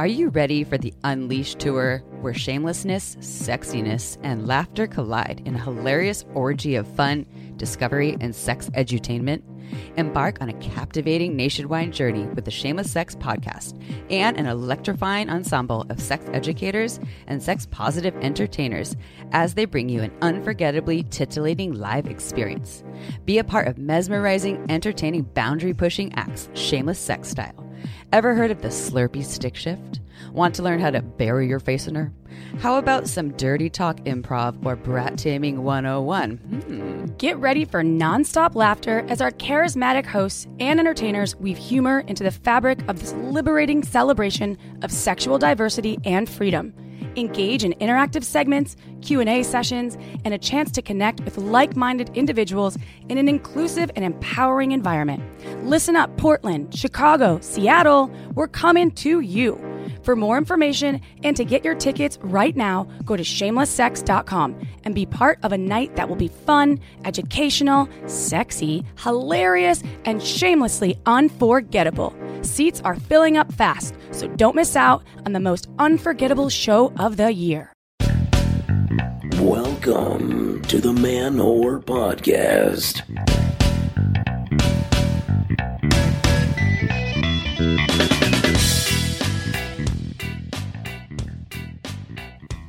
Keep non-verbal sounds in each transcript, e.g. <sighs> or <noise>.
Are you ready for the Unleashed tour where shamelessness, sexiness, and laughter collide in a hilarious orgy of fun, discovery, and sex edutainment? Embark on a captivating nationwide journey with the Shameless Sex podcast and an electrifying ensemble of sex educators and sex positive entertainers as they bring you an unforgettably titillating live experience. Be a part of mesmerizing, entertaining, boundary pushing acts, Shameless Sex style. Ever heard of the Slurpee stick shift? Want to learn how to bury your face in her? How about some dirty talk improv or brat taming 101? Hmm. Get ready for nonstop laughter as our charismatic hosts and entertainers weave humor into the fabric of this liberating celebration of sexual diversity and freedom. Engage in interactive segments, Q&A sessions, and a chance to connect with like-minded individuals in an inclusive and empowering environment. Listen up Portland, Chicago, Seattle, we're coming to you. For more information and to get your tickets right now, go to shamelesssex.com and be part of a night that will be fun, educational, sexy, hilarious, and shamelessly unforgettable. Seats are filling up fast, so don't miss out on the most unforgettable show of the year. Welcome to the Man Whore Podcast.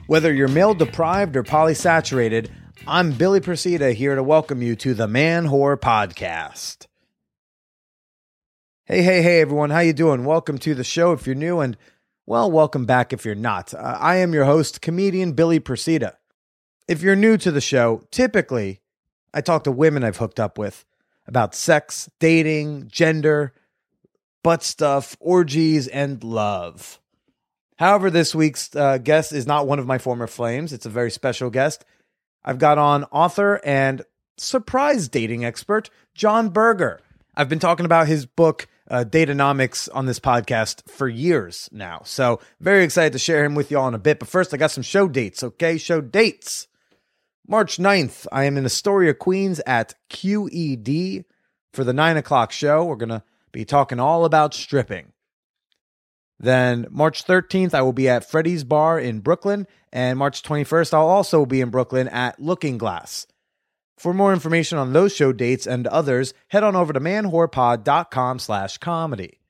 Whether you're male deprived or polysaturated, I'm Billy Procida here to welcome you to the Man Whore Podcast. Hey, hey, hey, everyone! How you doing? Welcome to the show if you're new, and well, welcome back if you're not. Uh, I am your host, comedian Billy Procida. If you're new to the show, typically I talk to women I've hooked up with about sex, dating, gender, butt stuff, orgies, and love. However, this week's uh, guest is not one of my former flames. It's a very special guest. I've got on author and surprise dating expert, Jon Birger. I've been talking about his book, uh, Date-onomics, on this podcast for years now. So, very excited to share him with you all in a bit. But first, I got some show dates, okay? Show dates. March 9th, I am in Astoria, Queens at QED for the 9 o'clock show. We're going to be talking all about stripping. Then March 13th, I will be at Freddy's Bar in Brooklyn. And March 21st, I'll also be in Brooklyn at Looking Glass. For more information on those show dates and others, head on over to manwhorepod.com slash comedy.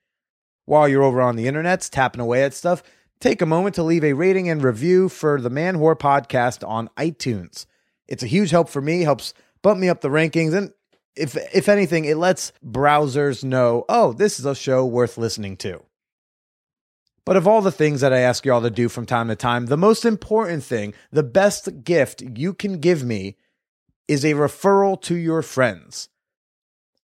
While you're over on the internet tapping away at stuff, take a moment to leave a rating and review for the Man Whore podcast on iTunes. It's a huge help for me, helps bump me up the rankings, and if if anything, it lets browsers know, oh, this is a show worth listening to. But of all the things that I ask y'all to do from time to time, the most important thing, the best gift you can give me is a referral to your friends.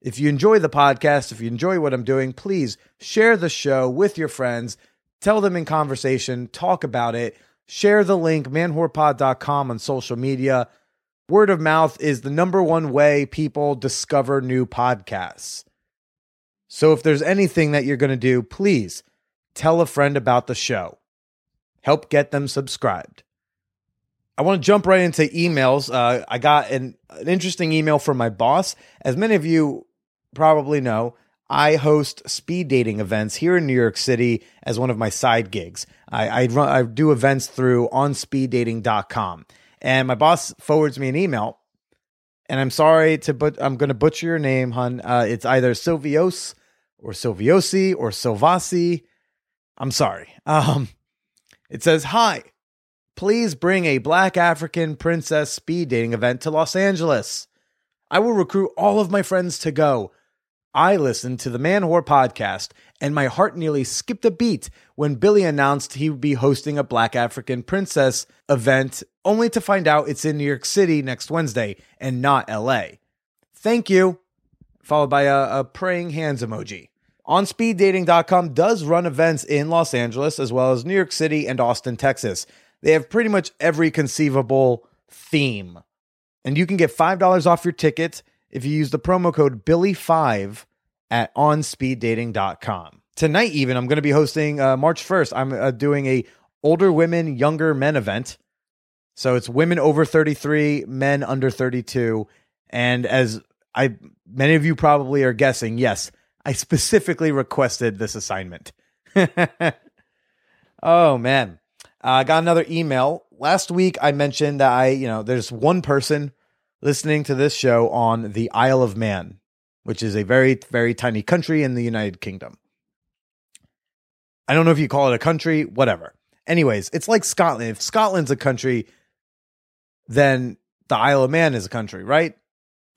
If you enjoy the podcast, if you enjoy what I'm doing, please share the show with your friends. Tell them in conversation, talk about it, share the link, manwhorepod.com on social media. Word of mouth is the number one way people discover new podcasts. So if there's anything that you're going to do, please tell a friend about the show. Help get them subscribed. I want to jump right into emails. Uh, I got an, an interesting email from my boss. As many of you probably know, I host speed dating events here in New York City as one of my side gigs. I, I, run, I do events through onspeeddating.com. And my boss forwards me an email. And I'm sorry to, but I'm going to butcher your name, hun. Uh, it's either Silvios or Silviosi or Silvasi. I'm sorry. Um, it says, Hi, please bring a black African princess speed dating event to Los Angeles. I will recruit all of my friends to go. I listen to the Man Whore podcast, and my heart nearly skipped a beat when Billy announced he would be hosting a Black African Princess event, only to find out it's in New York City next Wednesday and not LA. Thank you. Followed by a, a praying hands emoji. OnSpeedDating.com does run events in Los Angeles as well as New York City and Austin, Texas. They have pretty much every conceivable theme. And you can get $5 off your ticket if you use the promo code Billy5 at onspeeddating.com. Tonight, even, I'm going to be hosting uh, March 1st. I'm uh, doing a older women, younger men event. So it's women over 33, men under 32. And as I many of you probably are guessing, yes, I specifically requested this assignment. <laughs> Oh man, uh, I got another email last week. I mentioned that I, you know, there's one person listening to this show on the Isle of Man, which is a very, very tiny country in the United Kingdom. I don't know if you call it a country, whatever. Anyways, it's like Scotland. If Scotland's a country, then the Isle of Man is a country, right?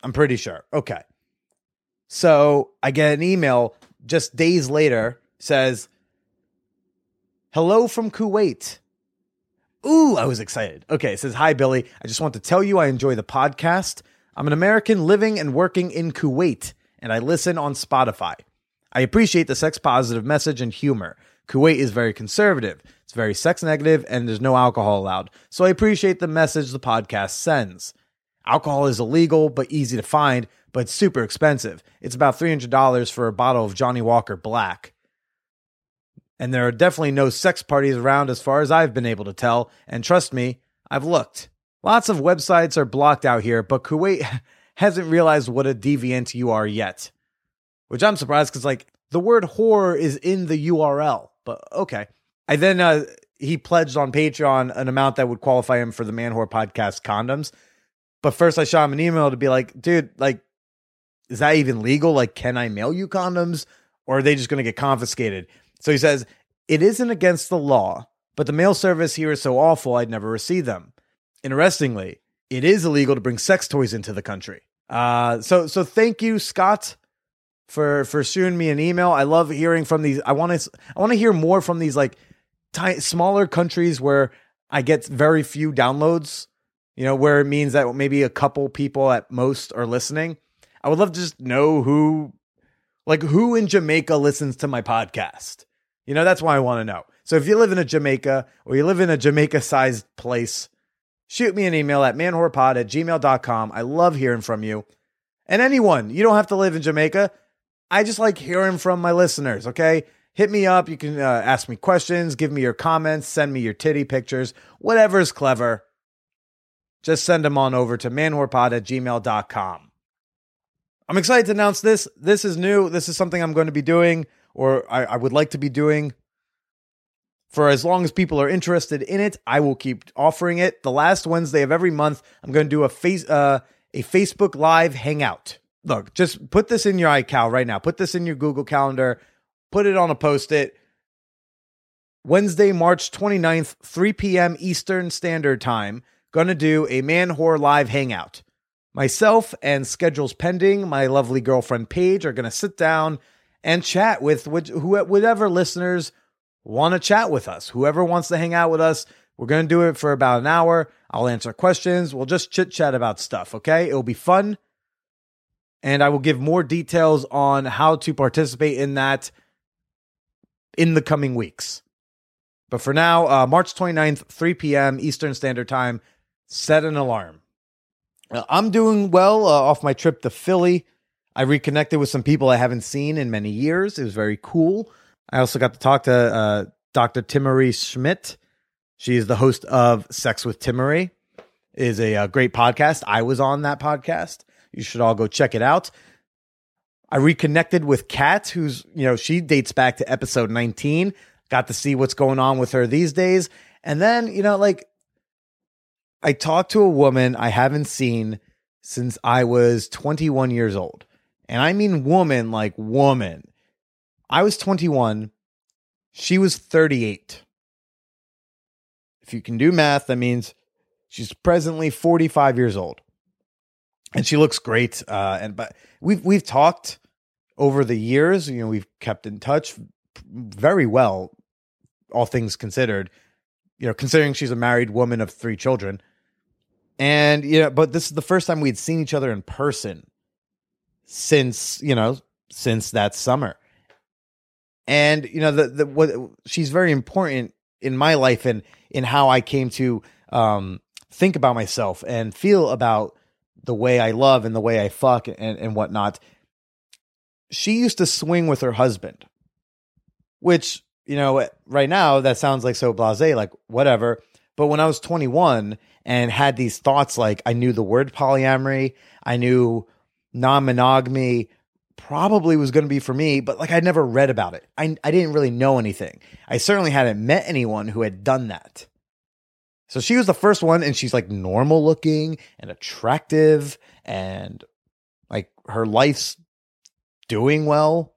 I'm pretty sure. Okay. So I get an email just days later says, Hello from Kuwait. Ooh, I was excited. Okay, it says, Hi, Billy. I just want to tell you I enjoy the podcast. I'm an American living and working in Kuwait, and I listen on Spotify. I appreciate the sex positive message and humor. Kuwait is very conservative, it's very sex negative, and there's no alcohol allowed. So I appreciate the message the podcast sends. Alcohol is illegal but easy to find, but super expensive. It's about $300 for a bottle of Johnnie Walker Black. And there are definitely no sex parties around as far as I've been able to tell. And trust me, I've looked. Lots of websites are blocked out here, but Kuwait <laughs> hasn't realized what a deviant you are yet. Which I'm surprised because, like, the word whore is in the URL, but okay. I then, uh, he pledged on Patreon an amount that would qualify him for the Man Whore podcast condoms. But first, I shot him an email to be like, dude, like, is that even legal? Like, can I mail you condoms or are they just going to get confiscated? So he says, It isn't against the law, but the mail service here is so awful I'd never receive them. Interestingly, it is illegal to bring sex toys into the country. Uh, so so thank you, Scott, for for shooting me an email. I love hearing from these. I want to I want to hear more from these like ti- smaller countries where I get very few downloads. You know, where it means that maybe a couple people at most are listening. I would love to just know who like who in Jamaica listens to my podcast? You know, that's why I want to know. So if you live in a Jamaica or you live in a Jamaica sized place, shoot me an email at manwhorepod at gmail.com. I love hearing from you. And anyone, you don't have to live in Jamaica. I just like hearing from my listeners, okay? Hit me up. You can uh, ask me questions, give me your comments, send me your titty pictures, whatever's clever. Just send them on over to manwhorepod at gmail.com. I'm excited to announce this. This is new. This is something I'm going to be doing, or I, I would like to be doing for as long as people are interested in it. I will keep offering it. The last Wednesday of every month, I'm going to do a face uh, a Facebook Live hangout. Look, just put this in your iCal right now. Put this in your Google Calendar. Put it on a post-it. Wednesday, March 29th, 3 p.m. Eastern Standard Time. Gonna do a man whore live hangout. Myself and schedules pending, my lovely girlfriend Paige are gonna sit down and chat with which, who, whatever listeners want to chat with us. Whoever wants to hang out with us, we're gonna do it for about an hour. I'll answer questions. We'll just chit chat about stuff. Okay, it'll be fun, and I will give more details on how to participate in that in the coming weeks. But for now, uh, March 29th, 3 p.m. Eastern Standard Time, set an alarm. Uh, I'm doing well uh, off my trip to Philly. I reconnected with some people I haven't seen in many years. It was very cool. I also got to talk to uh, Dr. Timaree Schmit. She is the host of Sex with Timmery. It is a, uh great podcast. I was on that podcast. You should all go check it out. I reconnected with Kat, who's, you know, she dates back to episode 19. Got to see what's going on with her these days. And then, you know, like I talked to a woman I haven't seen since I was 21 years old. And I mean woman like woman. I was 21. She was 38. If you can do math, that means she's presently 45 years old. And she looks great. Uh, and but we've we've talked over the years. You know, we've kept in touch very well, all things considered. You know, considering she's a married woman of three children. And you know, but this is the first time we'd seen each other in person since, you know, since that summer. And you know, the the what she's very important in my life and in how I came to um think about myself and feel about the way I love and the way I fuck and, and whatnot. She used to swing with her husband, which, you know, right now that sounds like so blase, like whatever. But when I was 21 and had these thoughts, like I knew the word polyamory, I knew non monogamy, probably was going to be for me, but like I never read about it. I I didn't really know anything. I certainly hadn't met anyone who had done that. So she was the first one and she's like normal looking and attractive and like her life's doing well.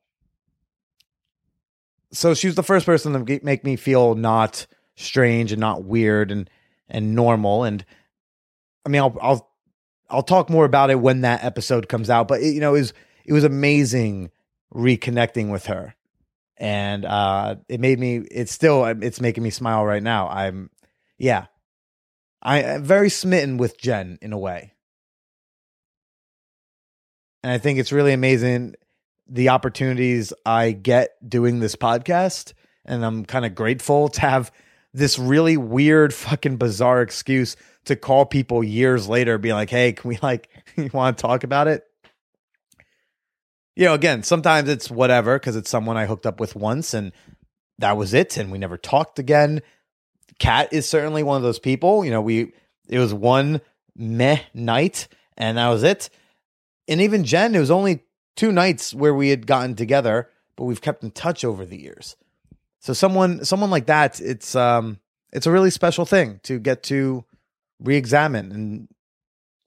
So she was the first person to make me feel not strange and not weird and and normal and I mean I'll I'll I'll talk more about it when that episode comes out, but it, you know, was it was amazing reconnecting with her. And uh it made me it's still it's making me smile right now. I'm yeah. I am very smitten with Jen in a way. And I think it's really amazing the opportunities I get doing this podcast. And I'm kind of grateful to have this really weird, fucking bizarre excuse to call people years later, be like, hey, can we like, <laughs> you want to talk about it? You know, again, sometimes it's whatever because it's someone I hooked up with once and that was it. And we never talked again. Kat is certainly one of those people. You know, we, it was one meh night and that was it. And even Jen, it was only two nights where we had gotten together, but we've kept in touch over the years. So someone someone like that, it's um it's a really special thing to get to re-examine and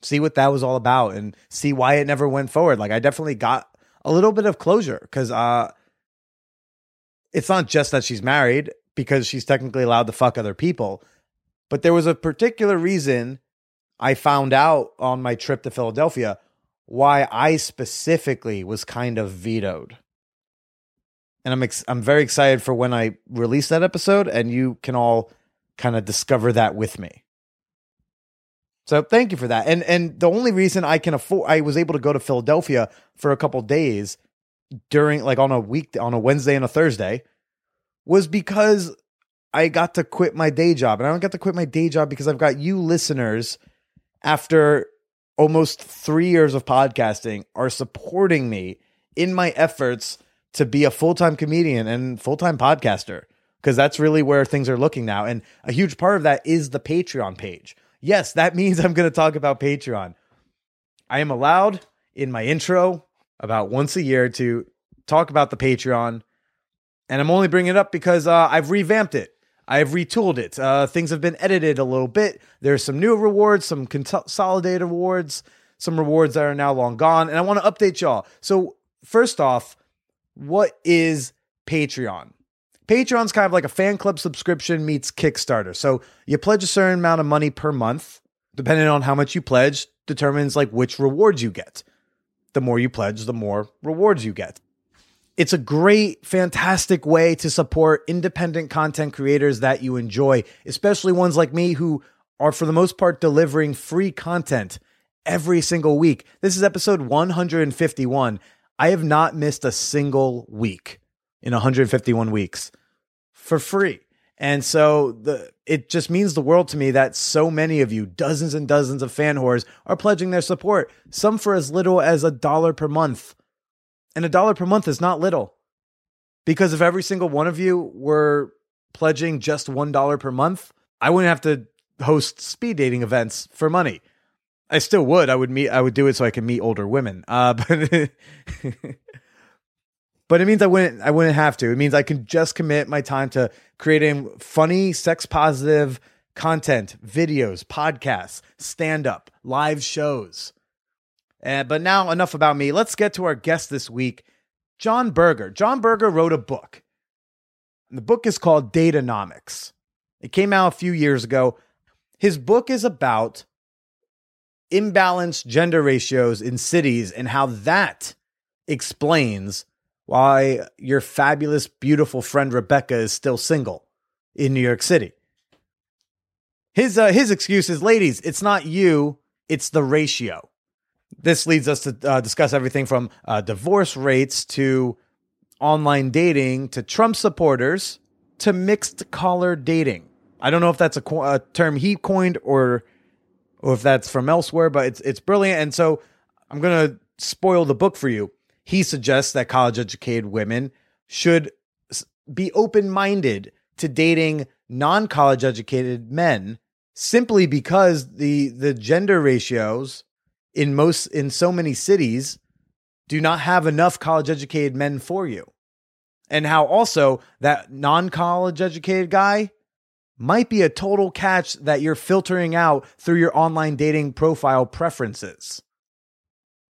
see what that was all about and see why it never went forward. Like I definitely got a little bit of closure because uh it's not just that she's married because she's technically allowed to fuck other people, but there was a particular reason I found out on my trip to Philadelphia why I specifically was kind of vetoed. And I'm ex- I'm very excited for when I release that episode and you can all kind of discover that with me. So thank you for that. And and the only reason I can afford I was able to go to Philadelphia for a couple days during like on a week on a Wednesday and a Thursday was because I got to quit my day job. And I don't get to quit my day job because I've got you listeners after almost 3 years of podcasting are supporting me in my efforts to be a full-time comedian and full-time podcaster because that's really where things are looking now and a huge part of that is the Patreon page yes, that means <laughs> I'm going to talk about Patreon. I am allowed in my intro about once a year to talk about the Patreon. And I'm only bringing it up because uh, I've revamped it. I've retooled it. Uh, things have been edited a little bit. There's some new rewards, some consolidated rewards, some rewards that are now long gone. And I want to update y'all. So, first off, what is Patreon? Patreon's kind of like a fan club subscription meets Kickstarter. So you pledge a certain amount of money per month, depending on how much you pledge, determines like which rewards you get. The more you pledge, the more rewards you get. It's a great, fantastic way to support independent content creators that you enjoy, especially ones like me who are, for the most part, delivering free content every single week. This is episode 151. I have not missed a single week in 151 weeks for free. And so the it just means the world to me that so many of you, dozens and dozens of fan whores, are pledging their support, some for as little as a dollar per month. And a dollar per month is not little. Because if every single one of you were pledging just one dollar per month, I wouldn't have to host speed dating events for money. I still would. I would meet I would do it so I can meet older women. Uh <laughs> but but it means I wouldn't I wouldn't have to. It means I can just commit my time to creating funny, sex positive content, videos, podcasts, stand up, live shows. Uh, but now enough about me. Let's get to our guest this week, Jon Birger. Jon Birger wrote a book. The book is called Date-onomics. It came out a few years ago. His book is about imbalanced gender ratios in cities and how that explains why your fabulous, beautiful friend Rebecca is still single in New York City. His uh, his excuse is, ladies, it's not you, it's the ratio. This leads us to uh, discuss everything from uh, divorce rates to online dating to Trump supporters to mixed collar dating. I don't know if that's a, co- a term he coined or or if that's from elsewhere, but it's it's brilliant. And so I'm gonna spoil the book for you he suggests that college educated women should be open minded to dating non college educated men simply because the the gender ratios in most in so many cities do not have enough college educated men for you. And how also that non college educated guy might be a total catch that you're filtering out through your online dating profile preferences.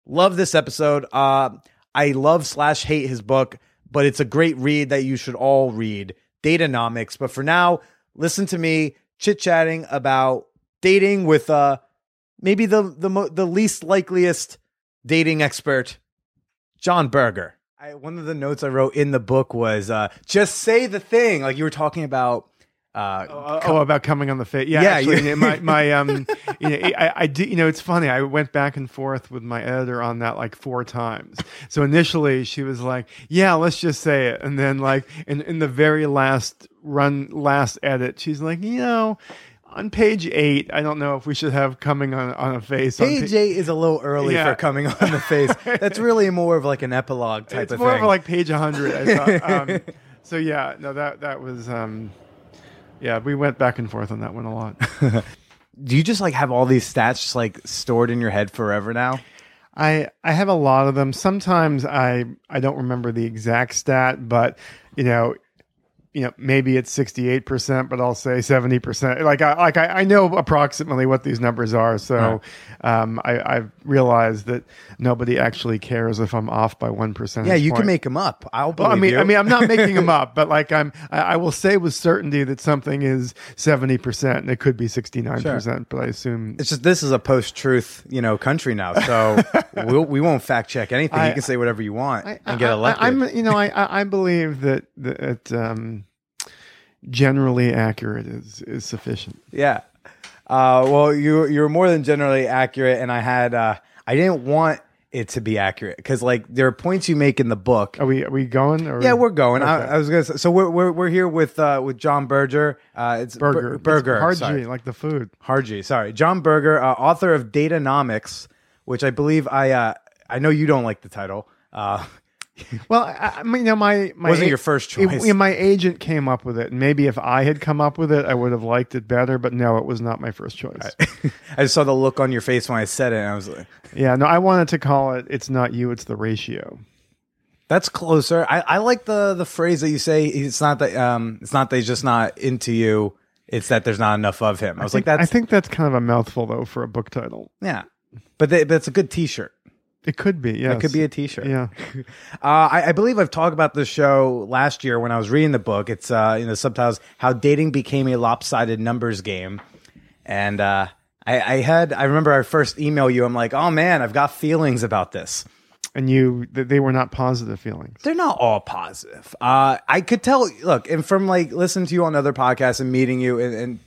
Love this episode. Uh, I love slash hate his book, but it's a great read that you should all read. Date-onomics. But for now, listen to me chit chatting about dating with uh maybe the the mo- the least likeliest dating expert, Jon Birger. I, one of the notes I wrote in the book was uh, just say the thing, like you were talking about. Uh, Oh, oh, about coming on the face. Yeah, Yeah, actually, you- my my um, <laughs> you know, I, I did. You know, it's funny. I went back and forth with my editor on that like four times. So initially, she was like, "Yeah, let's just say it," and then like in in the very last run, last edit, she's like, "You know." On page eight, I don't know if we should have coming on on a face. on Page pa- eight is a little early Yeah. for coming on the face. <laughs> That's really more of like an epilogue type it's of thing. It's more of like page 100 I thought. <laughs> Um, so yeah no that that was um yeah we went back and forth on that one a lot <laughs> Do you just like have all these stats just like stored in your head forever now? i i have a lot of them sometimes i i don't remember the exact stat but you know you know maybe it's 68% but i'll say 70% like i like i, I know approximately what these numbers are so um i i've realized that nobody actually cares if i'm off by one Yeah, you point. can make them up. I'll believe Well, I mean, you. I mean, I'm not making them <laughs> up, but like I'm, I, I will say with certainty that something is seventy percent, and it could be sixty nine percent, but I assume It's just this is a post-truth, you know, country now, so <laughs> we'll, we won't fact check anything. I- you can say whatever you want I, and get I- elected. I, am you know, I, I I believe that that um, generally accurate is is sufficient. yeah. Uh, well, you you were more than generally accurate, and I had uh, I didn't want it to be accurate because like there are points you make in the book. Are we are we going? Or? Yeah, we're going. I, Okay. I was gonna say, so we're we're we're here with uh with Jon Birger. Uh, it's burger Bur- Burger. sorry. Like the food. Harji, sorry, Jon Birger, uh, author of Date-onomics, which I believe I uh, I know you don't like the title. Uh, Well, I, I mean, you know, my, my Wasn't your first it- choice. yeah, my agent came up with it, maybe if I had come up with it, I would have liked it better. But no, it was not my first choice. I <laughs> just saw the look on your face when I said it, and I was like, <laughs> yeah, no, I wanted to call it. It's not you, it's the ratio. "That's closer." I, I like the the phrase that you say. It's not that um, it's not that he's just not into you. It's that there's not enough of him. I was like, I think that's kind of a mouthful though for a book title. yeah," but, they, but it's a good T-shirt. It could be. Yeah, It could be a T-shirt. Yeah. <laughs> Uh, I, I believe I've talked about this show last year when I was reading the book. It's uh, in the subtitles "How Dating Became a Lopsided Numbers Game," and uh, I, I had I remember I first email you. I'm like, "Oh man, I've got feelings about this." And you, they were not positive feelings. They're not all positive. Uh, I could tell. Look, and from like listening to you on other podcasts and meeting you, and, and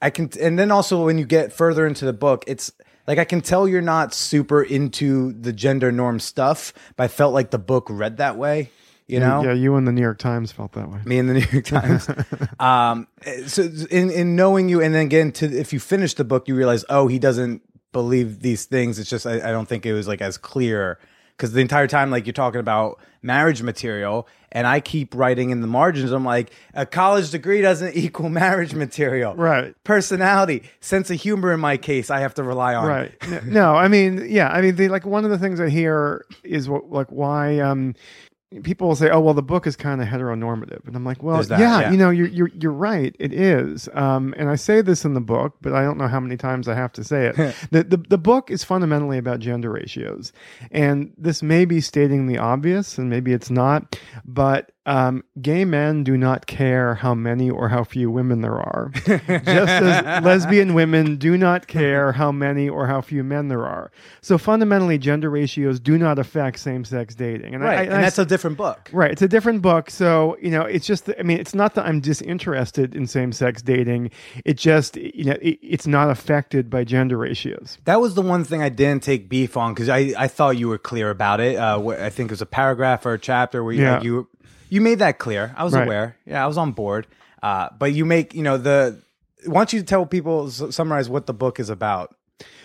I can, and then also when you get further into the book, it's like I can tell you're not super into the gender norm stuff. But I felt like the book read that way. You know, Yeah, you and the New York Times felt that way. me and the New York Times. <laughs> um, so in in knowing you, and then again, to if you finish the book, you realize, oh, he doesn't believe these things. It's just I, I don't think it was like as clear because the entire time, like you're talking about marriage material, and I keep writing in the margins. I'm like, a college degree doesn't <laughs> equal marriage material, Right. Personality, sense of humor. In my case, I have to rely on. Right. <laughs> No, I mean, yeah, I mean, they like one of the things I hear is what, like why um people will say, "Oh, well, the book is kind of heteronormative," and I'm like, "Well, that, yeah, yeah. you know, you're you're you're right, it is." Um, and I say this in the book, but I don't know how many times I have to say it. <laughs> the, the the book is fundamentally about gender ratios, and this may be stating the obvious, and maybe it's not, but um, gay men do not care how many or how few women there are, just as <laughs> lesbian women do not care how many or how few men there are. So fundamentally, gender ratios do not affect same-sex dating, and Right, I, and I that's a different book. Right, it's a different book. So you know, it's just. I mean, it's not that I'm disinterested in same-sex dating. It just, you know, it, it's not affected by gender ratios. That was the one thing I didn't take beef on because I, I thought you were clear about it. Uh, I think it was a paragraph or a chapter where you Yeah. like, you you made that clear. I was Right. aware. Yeah, I was on board. Uh, but you make you know the. Why don't you tell people summarize what the book is about?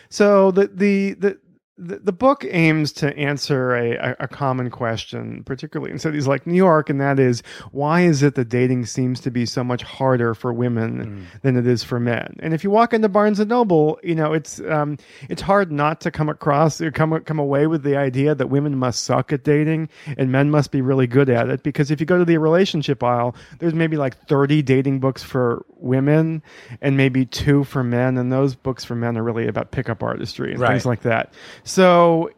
So the the the the, the book aims to answer a, a, common question, particularly in cities like New York, and that is why is it that dating seems to be so much harder for women than it is for men? And if you walk into Barnes and Noble, you know it's um, it's hard not to come across or come come away with the idea that women must suck at dating and men must be really good at it. Because if you go to the relationship aisle, there's maybe like 30 dating books for women and maybe two for men, and those books for men are really about pickup artistry and Right. things like that. So,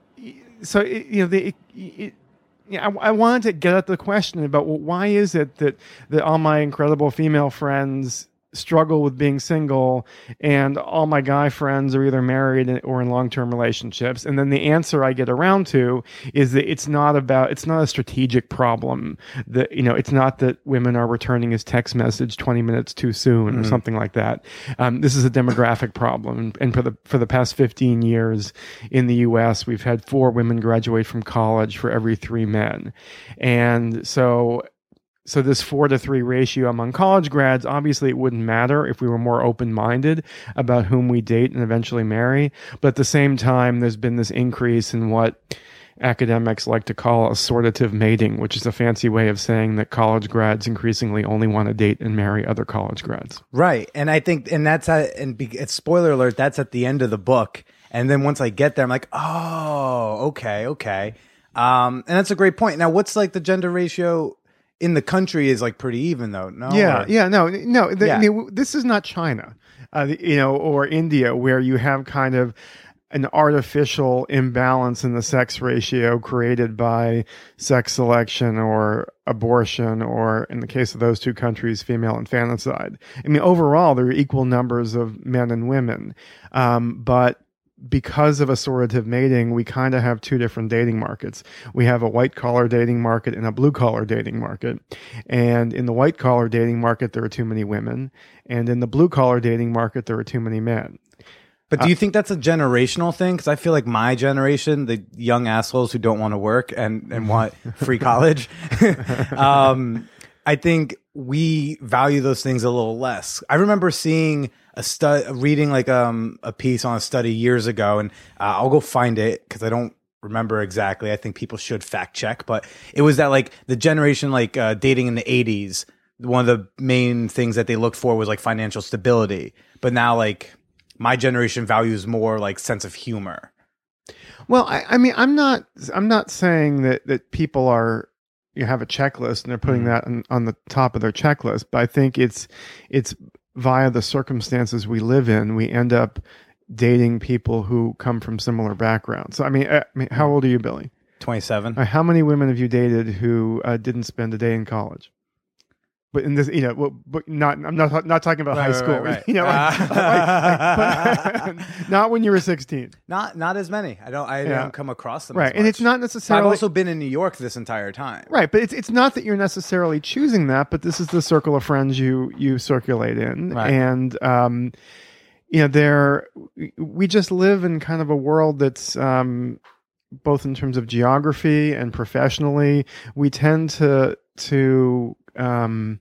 so you know, the, it, it, yeah, I, I wanted to get at the question about well, why is it that that all my incredible female friends struggle with being single and all my guy friends are either married or in long-term relationships. And then the answer i get around to is that it's not about it's not a strategic problem that you know it's not that women are returning his text message 20 minutes too soon or something like that. Um, this is a demographic problem. And, and for the for the past 15 years in the us we've had four women graduate from college for every three men. And so so this four to three ratio among college grads, obviously it wouldn't matter if we were more open minded about whom we date and eventually marry. But at the same time, there's been this increase in what academics like to call assortative mating, which is a fancy way of saying that college grads increasingly only want to date and marry other college grads. Right. And I think, and that's, at, and be, spoiler alert, that's at the end of the book. And then once I get there, I'm like, oh, okay, okay. Um, and that's a great point. Now, what's like the gender ratio in the country is like pretty even though, no? Yeah, Or- yeah, no, no. The, Yeah. I mean, this is not China, uh, you know, or India, where you have kind of an artificial imbalance in the sex ratio created by sex selection or abortion, or in the case of those two countries, female infanticide. I mean, overall, there are equal numbers of men and women, um, but because of assortative mating, we kind of have two different dating markets. We have a white collar dating market and a blue collar dating market. And in the white collar dating market, there are too many women. And in the blue collar dating market, there are too many men. But do you think that's a generational thing? Because I feel like my generation, the young assholes who don't want to work and, and want <laughs> free college, <laughs> um, I think we value those things a little less. I remember seeing a stu- reading like um, a piece on a study years ago, and uh, I'll go find it because I don't remember exactly. I think people should fact check, but it was that like the generation like uh, dating in the '80s. One of the main things that they looked for was like financial stability, but now like my generation values more like sense of humor. Well, I, I mean, I'm not, I'm not saying that, that people are, you have a checklist and they're putting Mhm. that on, on the top of their checklist, but I think it's, it's via the circumstances we live in, we end up dating people who come from similar backgrounds. So, I mean, uh, I mean how old are you, Billy? 27. Uh, How many women have you dated who uh, didn't spend a day in college? But in this, you know, well, but not. I'm not not talking about Right, high right, school. right. <laughs> You know, like- like- <laughs> but- not when you were 16, Not not as many. I don't I Yeah. don't come across them. right? And it's not But I've also been in New York this entire time. right. But it's it's not that you're necessarily choosing that, but this is the circle of friends you you circulate in, and um, you know, there we just live in kind of a world that's um, both in terms of geography and professionally, we tend to to um,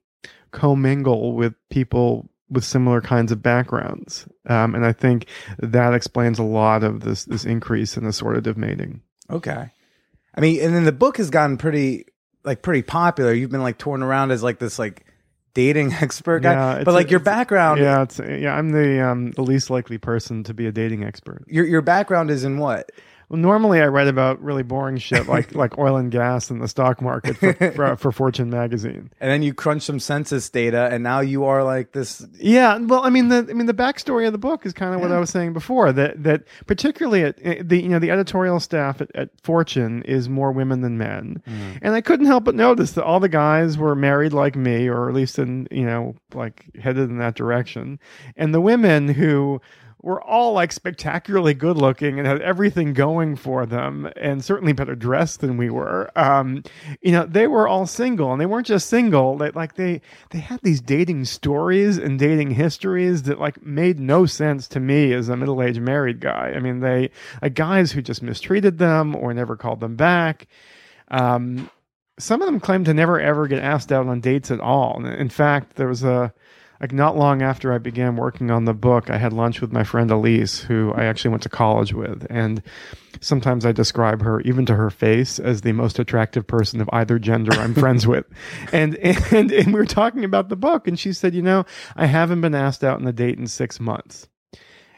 commingle with people with similar kinds of backgrounds, um, and I think that explains a lot of this this increase in assortative mating. Okay. I mean, and then the book has gotten pretty like pretty popular. You've been like touring around as like this like dating <laughs> expert guy. Yeah, but like your background yeah, it's yeah. I'm the um, the least likely person to be a dating expert. your your background is in what? Well, normally I write about really boring shit <laughs> like like oil and gas and the stock market for, <laughs> for, for Fortune magazine. And then you crunch some census data and now you are like this Yeah, well, I mean the I mean the backstory of the book is kind of what I was saying before that that particularly at eh, the you know the editorial staff at, at Fortune is more women than men, and I couldn't help but notice that all the guys were married like me, or at least in you know like headed in that direction, and the women who were all like spectacularly good looking and had everything going for them and certainly better dressed than we were. Um you know they were all single and they weren't just single. They like they they had these dating stories and dating histories that like made no sense to me as a middle-aged married guy. I mean they like guys who just mistreated them or never called them back um some of them claimed to never ever get asked out on dates at all. In fact, there was a like not long after I began working on the book, I had lunch with my friend Elise, who I actually went to college with, and sometimes I describe her, even to her face, as the most attractive person of either gender I'm friends with. <laughs> And, and and we were talking about the book, and she said, "You know, I haven't been asked out on a date in six months."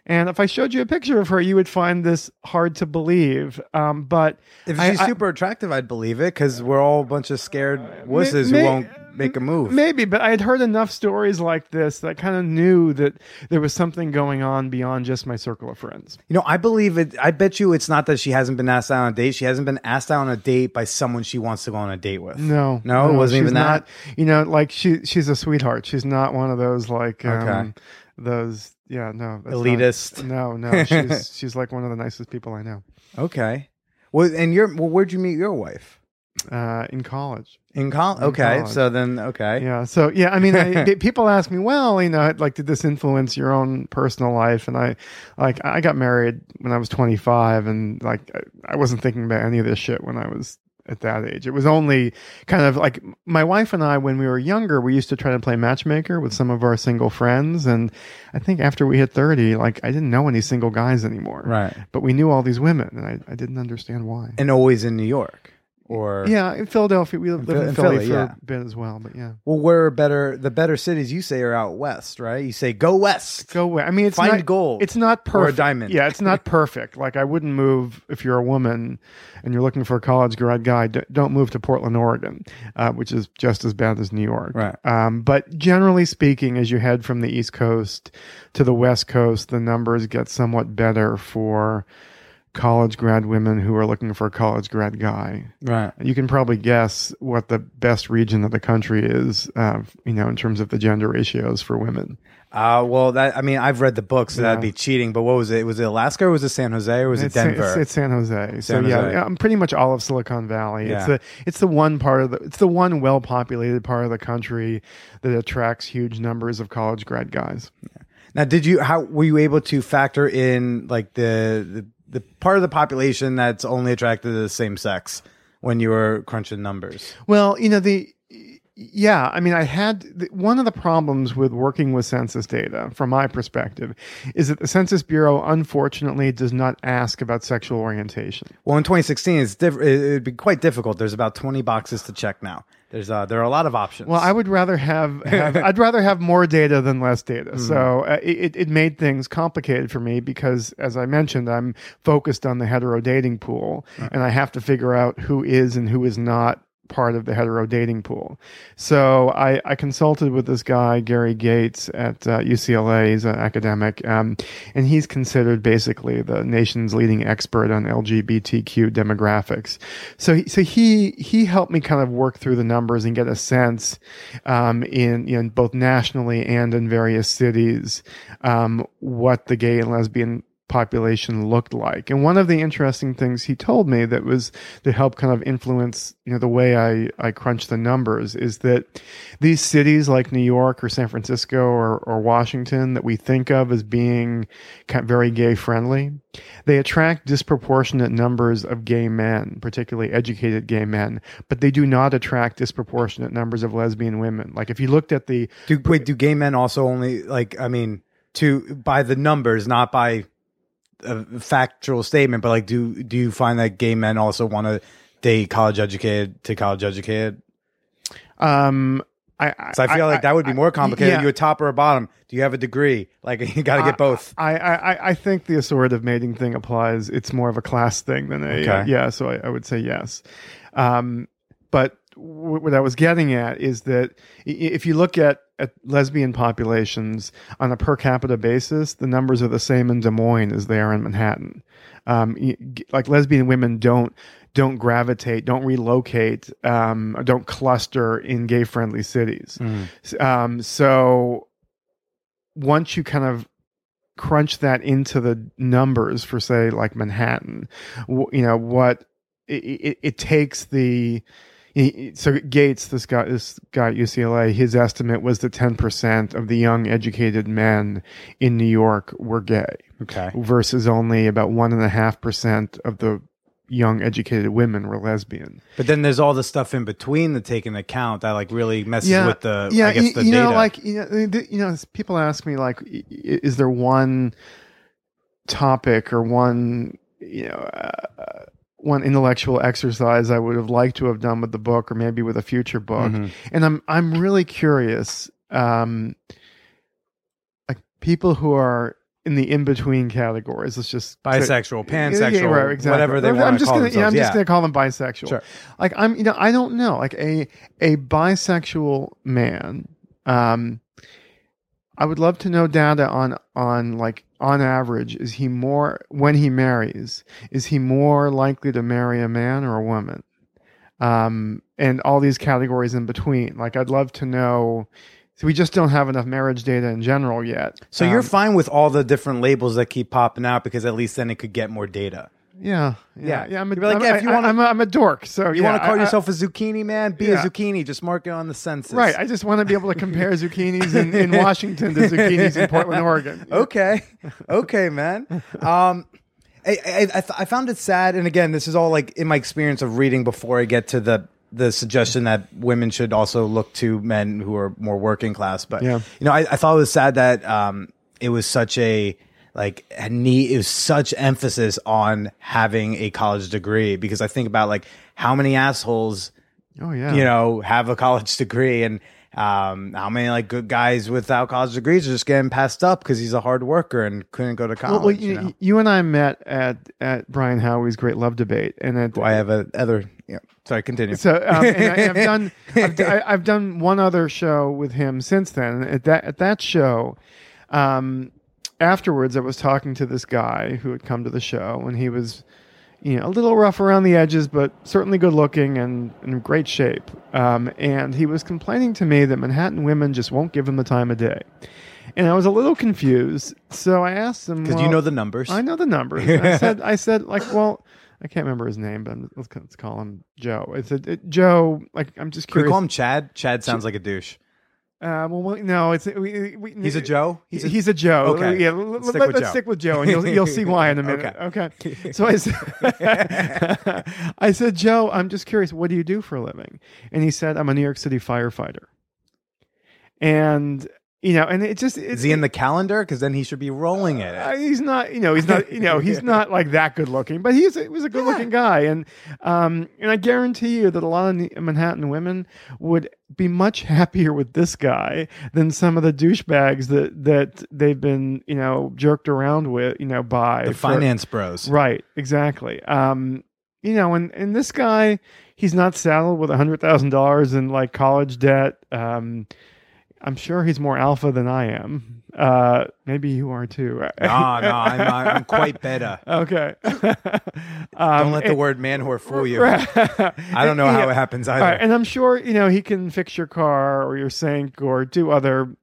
And if I showed you a picture of her, you would find this hard to believe. Um, but If she's I- super attractive, I'd believe it because we're all a bunch of scared wusses may- who won't make a move. Maybe, but I had heard enough stories like this that I kind of knew that there was something going on beyond just my circle of friends. You know, I believe it. I bet you it's not that she hasn't been asked out on a date. She hasn't been asked out on a date by someone she wants to go on a date with. No, no, it wasn't even that. not, You know, like she she's a sweetheart. She's not one of those like um, Okay. those. Yeah, no, that's not- Elitist. no, no, <laughs> she's she's like one of the nicest people I know. Okay. Well, and you're. Well, where'd you meet your wife? Uh, in college. In college. In Okay. college. So then, okay. Yeah. So yeah, I mean, I, <laughs> people ask me, well, you know, like, did this influence your own personal life? And I, like, I got married when I was 25, and like, I, I wasn't thinking about any of this shit when I was at that age. It was only kind of like my wife and I, when we were younger, we used to try to play matchmaker with some of our single friends, and I think after we hit 30, like, I didn't know any single guys anymore. Right. But we knew all these women, and I, I didn't understand why. And always in New York, or yeah, in Philadelphia, we lived in in Philly, Philly, for yeah. a bit as well. But yeah. Well, where are better the better cities you say are out west, right? You say go west. go away. I mean, it's Find not, gold It's not or a perfect. diamond. Yeah, it's not perfect. <laughs> Like I wouldn't move if you're a woman and you're looking for a college grad guy. Don't move to Portland, Oregon, uh, which is just as bad as New York. Right. Um, but generally speaking, as you head from the East Coast to the West Coast, the numbers get somewhat better for college grad women who are looking for a college grad guy. Right. You can probably guess what the best region of the country is, uh, you know, in terms of the gender ratios for women. Uh, well, that I mean, I've read the book, so that'd be cheating. But what was it? Was it Alaska or was it San Jose or was it It's, San- Denver? it's, it's San Jose. so San yeah, Jose. yeah, I'm pretty much all of Silicon Valley. Yeah. It's the it's the one part of the it's the one well populated part of the country that attracts huge numbers of college grad guys. Now, did you how were you able to factor in like the the, the part of the population that's only attracted to the same sex when you were crunching numbers? Well, you know the yeah, I mean, I had the, one of the problems with working with census data, from my perspective, is that the Census Bureau unfortunately does not ask about sexual orientation. Well, in 2016, it's diff- it- it'd be quite difficult. There's about 20 boxes to check now. There's uh, there are a lot of options. Well, I would rather have, <laughs> have I'd rather have more data than less data. So uh, it, it made things complicated for me because, as I mentioned, I'm focused on the hetero dating pool, and I have to figure out who is and who is not part of the hetero dating pool. So I, I consulted with this guy Gary Gates at uh, UCLA. He's an academic, um, and he's considered basically the nation's leading expert on LGBTQ demographics. So so he he helped me kind of work through the numbers and get a sense um, in both nationally and in various cities um, what the gay and lesbian population looked like. And one of the interesting things he told me that was that helped kind of influence, you know, the way I, I crunch the numbers is that these cities like New York or San Francisco or, or Washington that we think of as being kind of very gay friendly, they attract disproportionate numbers of gay men, particularly educated gay men, but they do not attract disproportionate numbers of lesbian women. Like if you looked at the do wait, do gay men also only like I mean to by the numbers, not by a factual statement, but like do do you find that gay men also want to date college educated to college educated? um I, So I feel like that would be more complicated. yeah. You a top or a bottom? Do you have a degree? Like <laughs> you got to get both. I, I, I- I think the assortative mating thing applies. It's more of a class thing than a Okay. uh, yeah. So I, I would say yes. Um, but w- what I was getting at is that if you look at, at lesbian populations on a per capita basis, the numbers are the same in Des Moines as they are in Manhattan. Um, like lesbian women don't don't gravitate, don't relocate, um, don't cluster in gay friendly cities. S- Um, so once you kind of crunch that into the numbers for say like Manhattan, w- you know what it, it, it takes the he- so Gates, this guy, this guy at UCLA, his estimate was that ten percent of the young educated men in New York were gay, Okay. versus only about one and a half percent of the young educated women were lesbian. But then there's all the stuff in between to take into account that like really messes with the yeah, I guess you, the you data. know, like you know, the- you know, people ask me like, is there one topic or one you know uh, one intellectual exercise I would have liked to have done with the book, or maybe with a future book? Mhm. And I'm I'm really curious, um, like people who are in the in between categories. Let's just bisexual, Yeah, yeah, pansexual, right, exactly. whatever they I'm want to just call gonna. Yeah, I'm yeah. just gonna call them bisexual. Sure. Like I'm, you know, I don't know. Like a a bisexual man. Um, I would love to know data on on like on average, is he more when he marries? Is he more likely to marry a man or a woman? Um, and all these categories in between. Like I'd love to know. So we just don't have enough marriage data in general yet. So you're Um, fine with all the different labels that keep popping out because at least then it could get more data. Yeah, Yeah. yeah, yeah. I'm a, like, I'm, yeah, if you wanna- I'm, a, I'm a dork. So You yeah, want to call I- I- yourself a zucchini man? Be Yeah. a zucchini. Just mark it on the census. Right. I just want to be able to compare <laughs> zucchinis in, in Washington to zucchinis in Portland, Oregon. <laughs> okay, okay, man. Um, I I, I, th- I found it sad, and again, this is all like in my experience of reading before I get to the the suggestion that women should also look to men who are more working class. But Yeah. you know, I, I thought it was sad that um, it was such a like need. Was such emphasis on having a college degree because I think about like how many assholes Oh yeah. you know, have a college degree and um, how many like good guys without college degrees are just getting passed up because he's a hard worker and couldn't go to college. Well, well, you you, know? you and I met at at Brian Howie's Great Love Debate, and at, I have a other. Yeah, sorry, continue. So um, I, have done <laughs> I've, I've done one other show with him since then. At that at that show, um, afterwards, I was talking to this guy who had come to the show, and he was, you know, a little rough around the edges, but certainly good looking and in great shape. Um, and he was complaining to me that Manhattan women just won't give him the time of day. And I was a little confused, so I asked him Because you know the numbers. I know the numbers. <laughs> I said, I said, like, well, I can't remember his name, but let's, let's call him Joe. I said, "Uh, Joe, like, I'm just Can we curious. call him Chad? Chad sounds like a douche. Uh, well, no, it's we, we, He's a Joe. He's a, he's a Joe. Okay. Yeah, Let's let, stick let, with us Joe. stick with Joe, and you'll you'll see why in a <laughs> minute. Okay. okay. <laughs> So I said, <laughs> I said, Joe, I'm just curious. What do you do for a living? And he said, I'm a New York City firefighter. And you know, and it just it's, Is he in the calendar? Because then he should be rolling it. uh, he's not, you know, he's not, you know, he's <laughs> not like that good looking, but he's he was a good looking guy, and um, and I guarantee you that a lot of Manhattan women would be much happier with this guy than some of the douchebags that that they've been, you know, jerked around with, you know, by the for- finance bros. Right, exactly. Um, you know, and and this guy, he's not saddled with a hundred thousand dollars in like college debt. Um, I'm sure he's more alpha than I am. Uh, maybe you are too. No, no, I'm, I'm quite better. <laughs> Okay. <laughs> Don't let the word man whore fool you. I I don't know how it happens either. and I'm sure you know he can fix your car or your sink or do other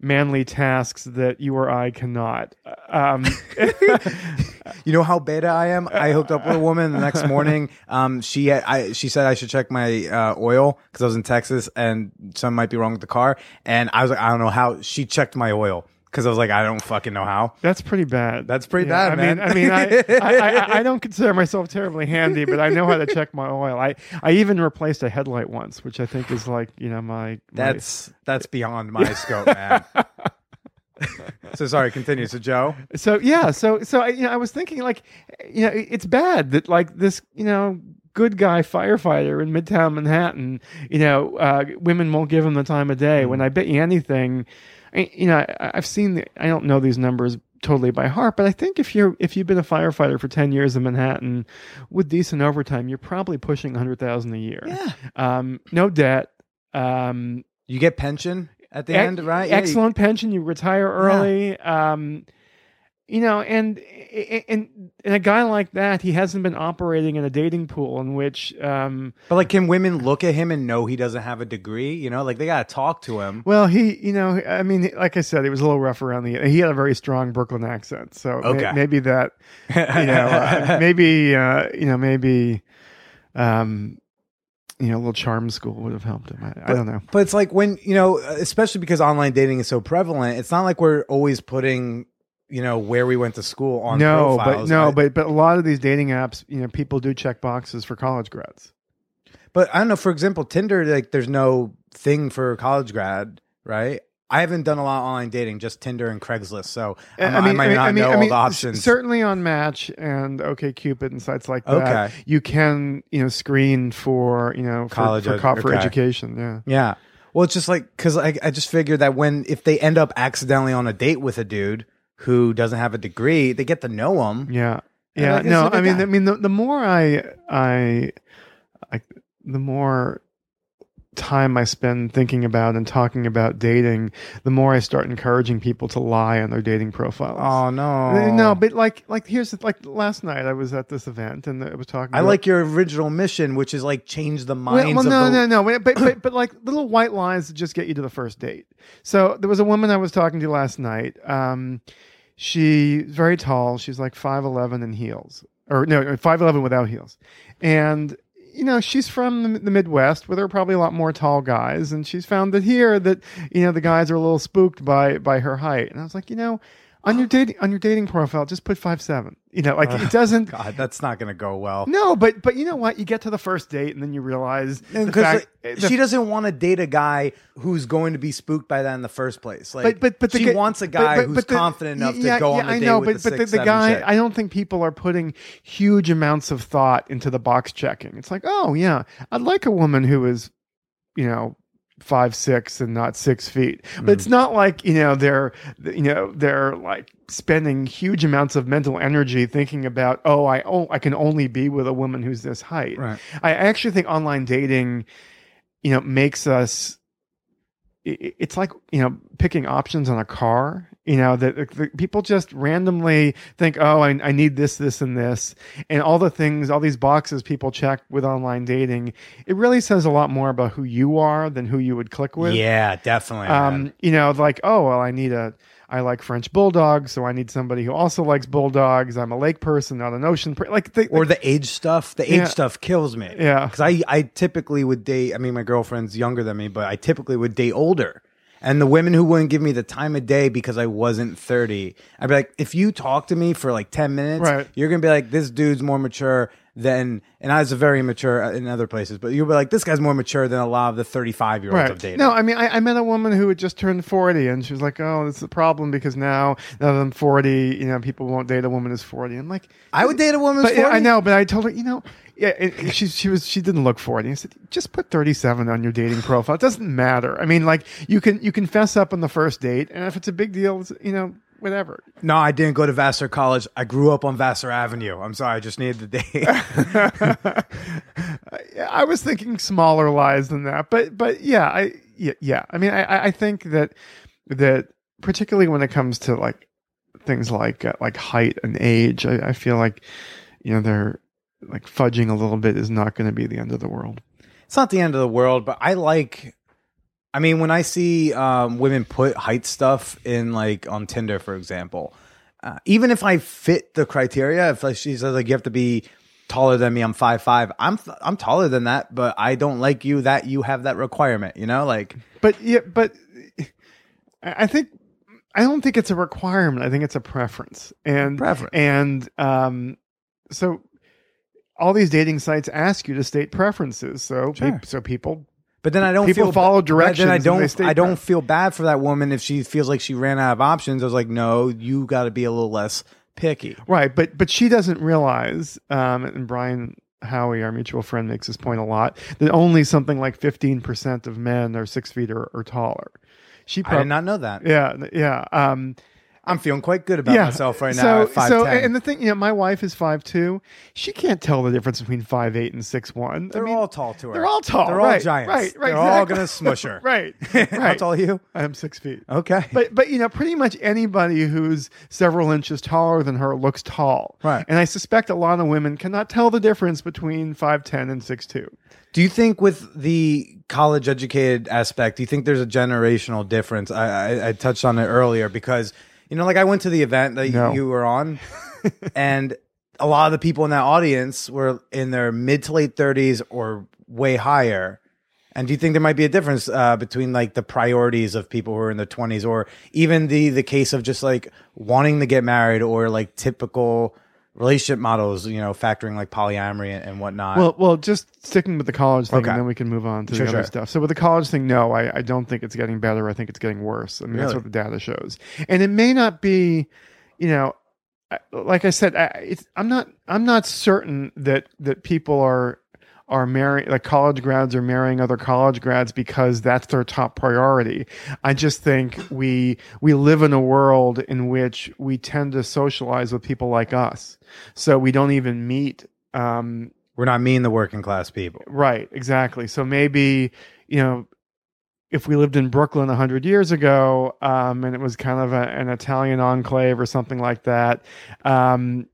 manly tasks that you or I cannot. Um, <laughs> You know how beta I am. I hooked up with a woman the next morning. Um, she had, I she said I should check my uh, oil because I was in Texas and something might be wrong with the car. And I was like, I don't know how. She checked my oil because I was like, I don't fucking know how. That's pretty bad. That's pretty Yeah, bad, I man. mean, I mean, I, I, I, I <laughs> don't consider myself terribly handy, but I know how to check my oil. I, I even replaced a headlight once, which I think is like, you know, my. my- That's that's beyond my scope, man. <laughs> so sorry. Continue. So Joe, so yeah, so so I, you know, I was thinking like, you know, it's bad that like this, you know, good guy firefighter in Midtown Manhattan, you know, uh, women won't give him the time of day. When I bet you anything, you know, I, I've seen. The, I don't know these numbers totally by heart, but I think if you're if you've been a firefighter for ten years in Manhattan with decent overtime, you're probably pushing a hundred thousand a year. Yeah. Um, no debt. Um, you get pension at the Ec- end, right? Yeah, you- Excellent pension. You retire early. Um, you know, and, and and a guy like that, he hasn't been operating in a dating pool in which, um, but like, can women look at him and know he doesn't have a degree? You know, like they gotta talk to him. well, he, you know, I mean, like I said, he was a little rough around the. He had a very strong Brooklyn accent, so may- Okay. maybe that, you know, uh, <laughs> maybe uh, you know, maybe, um, you know, a little charm school would have helped him. I, I don't know. But it's like when you know, especially because online dating is so prevalent. It's not like we're always putting you know, where we went to school on no, but no, I- but but a lot of these dating apps, you know, people do check boxes for college grads. But I don't know. For example, Tinder, like, there's no thing for college grad, right? I haven't done a lot of online dating, just Tinder and Craigslist. So I'm- I, might not know all the options. Certainly on Match and OK Cupid and sites like that, Okay. you can you know screen for you know for, College for, for okay. education. Yeah. yeah. Well, it's just like because I, I just figured that when if they end up accidentally on a date with a dude who doesn't have a degree, they get to know him. Yeah. Yeah, like, no, I mean, guy. I mean, the, the more I, I, I, the more time I spend thinking about and talking about dating, the more I start encouraging people to lie on their dating profiles. Oh no, No, but like, like here's the, like last night I was at this event and I was talking. I like your original mission, which is like change the well, minds well, of no, the. no, no, but, but but <coughs> but like little white lies that just get you to the first date. So there was a woman I was talking to last night. Um, she's very tall. She's like five eleven in heels, or no, five eleven without heels, and you know she's from the Midwest, where there are probably a lot more tall guys, and she's found that here that you know the guys are a little spooked by by her height, and I was like, you know. On your dating on your dating profile, just put five seven. You know, like it doesn't. God, that's not going to go well. No, but but you know what? You get to the first date and then you realize Because like, the- she doesn't want to date a guy who's going to be spooked by that in the first place. Like, but but but she guy- wants a but- guy but- who's the- confident enough yeah, to go yeah, on the I date know, with but the but the, six, the guy, chick. I don't think people are putting huge amounts of thought into the box checking. It's like, oh yeah, I'd like a woman who is, you know. Five six and not six feet, but Hmm. it's not like you know they're you know they're like spending huge amounts of mental energy thinking about oh I oh I can only be with a woman who's this height. Right. I actually think online dating, you know, makes us. It's like you know picking options on a car. You know that people just randomly think, "Oh, I, I need this, this, and this," and all the things, all these boxes people check with online dating. It really says a lot more about who you are than who you would click with. yeah, definitely. Um, you know, like, oh well, I need a. I like French bulldogs, so I need somebody who also likes bulldogs. I'm a lake person, not an ocean person. Like, they, or the age stuff. The age Yeah. stuff kills me. Yeah. because I I typically would date. I mean, my girlfriend's younger than me, but I typically would date older. And the women who wouldn't give me the time of day because I wasn't 30, I'd be like, if you talk to me for like 10 minutes, Right. you're going to be like, this dude's more mature than, and I was very mature uh, in other places, but you'll be like, this guy's more mature than a lot of the 35 year olds Right. I've dated. No, I mean, I, I met a woman who had just turned 40 and she was like, oh, this is a problem because now, now that I'm 40, you know, people won't date a woman who's 40. I'm like, I would date a woman but who's 40. I know, but I told her, you know, yeah, it, it- she, she was, she didn't look 40. I said, just put 37 on your dating profile. It doesn't matter. I mean, like you can, you can fess up on the first date. And if it's a big deal, it's, you know, whatever. No, I didn't go to Vassar College. I grew up on Vassar Avenue. I'm sorry, I just needed the date. <laughs> I was thinking smaller lies than that, but but yeah, I yeah, yeah. I mean, I- I I think that that particularly when it comes to like things like uh, like height and age, I, I feel like you know they're like fudging a little bit is not going to be the end of the world. it's not the end of the world, but I like. I mean, when I see um, women put height stuff in, like on Tinder, for example, uh, even if I fit the criteria, if like, she says like you have to be taller than me, I'm five five. I'm I'm taller than that, but I don't like you that you have that requirement. You know, like But yeah, but I I think I don't think it's a requirement. I think it's a preference, and Preference. and um, so all these dating sites ask you to state preferences. So Sure. peop- so people But then I don't People feel follow Then directions I don't. I don't feel bad for that woman if she feels like she ran out of options. I was like, no, you got to be a little less picky. Right, but but she doesn't realize, um, and Brian Howie, our mutual friend, makes this point a lot that only something like fifteen percent of men are six feet or, or taller. She I did not know that. Yeah, yeah. Um, I'm feeling quite good about yeah. myself right now So, so, and the thing, you know, my wife is five two. She can't tell the difference between five eight and six one. they're all tall to her. they're all tall. They're right, all giants. Right, right. They're all gonna smush her. <laughs> right, <laughs> How right. tall are you? I'm six feet. Okay. But but you know, pretty much anybody who's several inches taller than her looks tall. Right. And I suspect a lot of women cannot tell the difference between five ten and six two. Do you think with the college educated aspect, do you think there's a generational difference? I, I, I touched on it earlier because you know, like I went to the event that No. you, were on, <laughs> and a lot of the people in that audience were in their mid to late thirties or way higher. And do you think there might be a difference uh, between like the priorities of people who are in their twenties, or even the the case of just like wanting to get married, or like typical relationship models, you know, factoring like polyamory and, and whatnot? Well, well, just sticking with the college thing, Okay. and then we can move on to Sure, the other sure. stuff. So with the college thing, no, I, I don't think it's getting better. I think it's getting worse. I mean, that's what the data shows, and it may not be, you know, like I said, I, it's, I'm not I'm not certain that that people are are marrying like college grads are marrying other college grads because that's their top priority. I just think we we live in a world in which we tend to socialize with people like us, so we don't even meet. Um, We're not mean the working class people. Right, exactly. So maybe, you know, if we lived in Brooklyn 100 years ago um, and it was kind of a, an Italian enclave or something like that, um,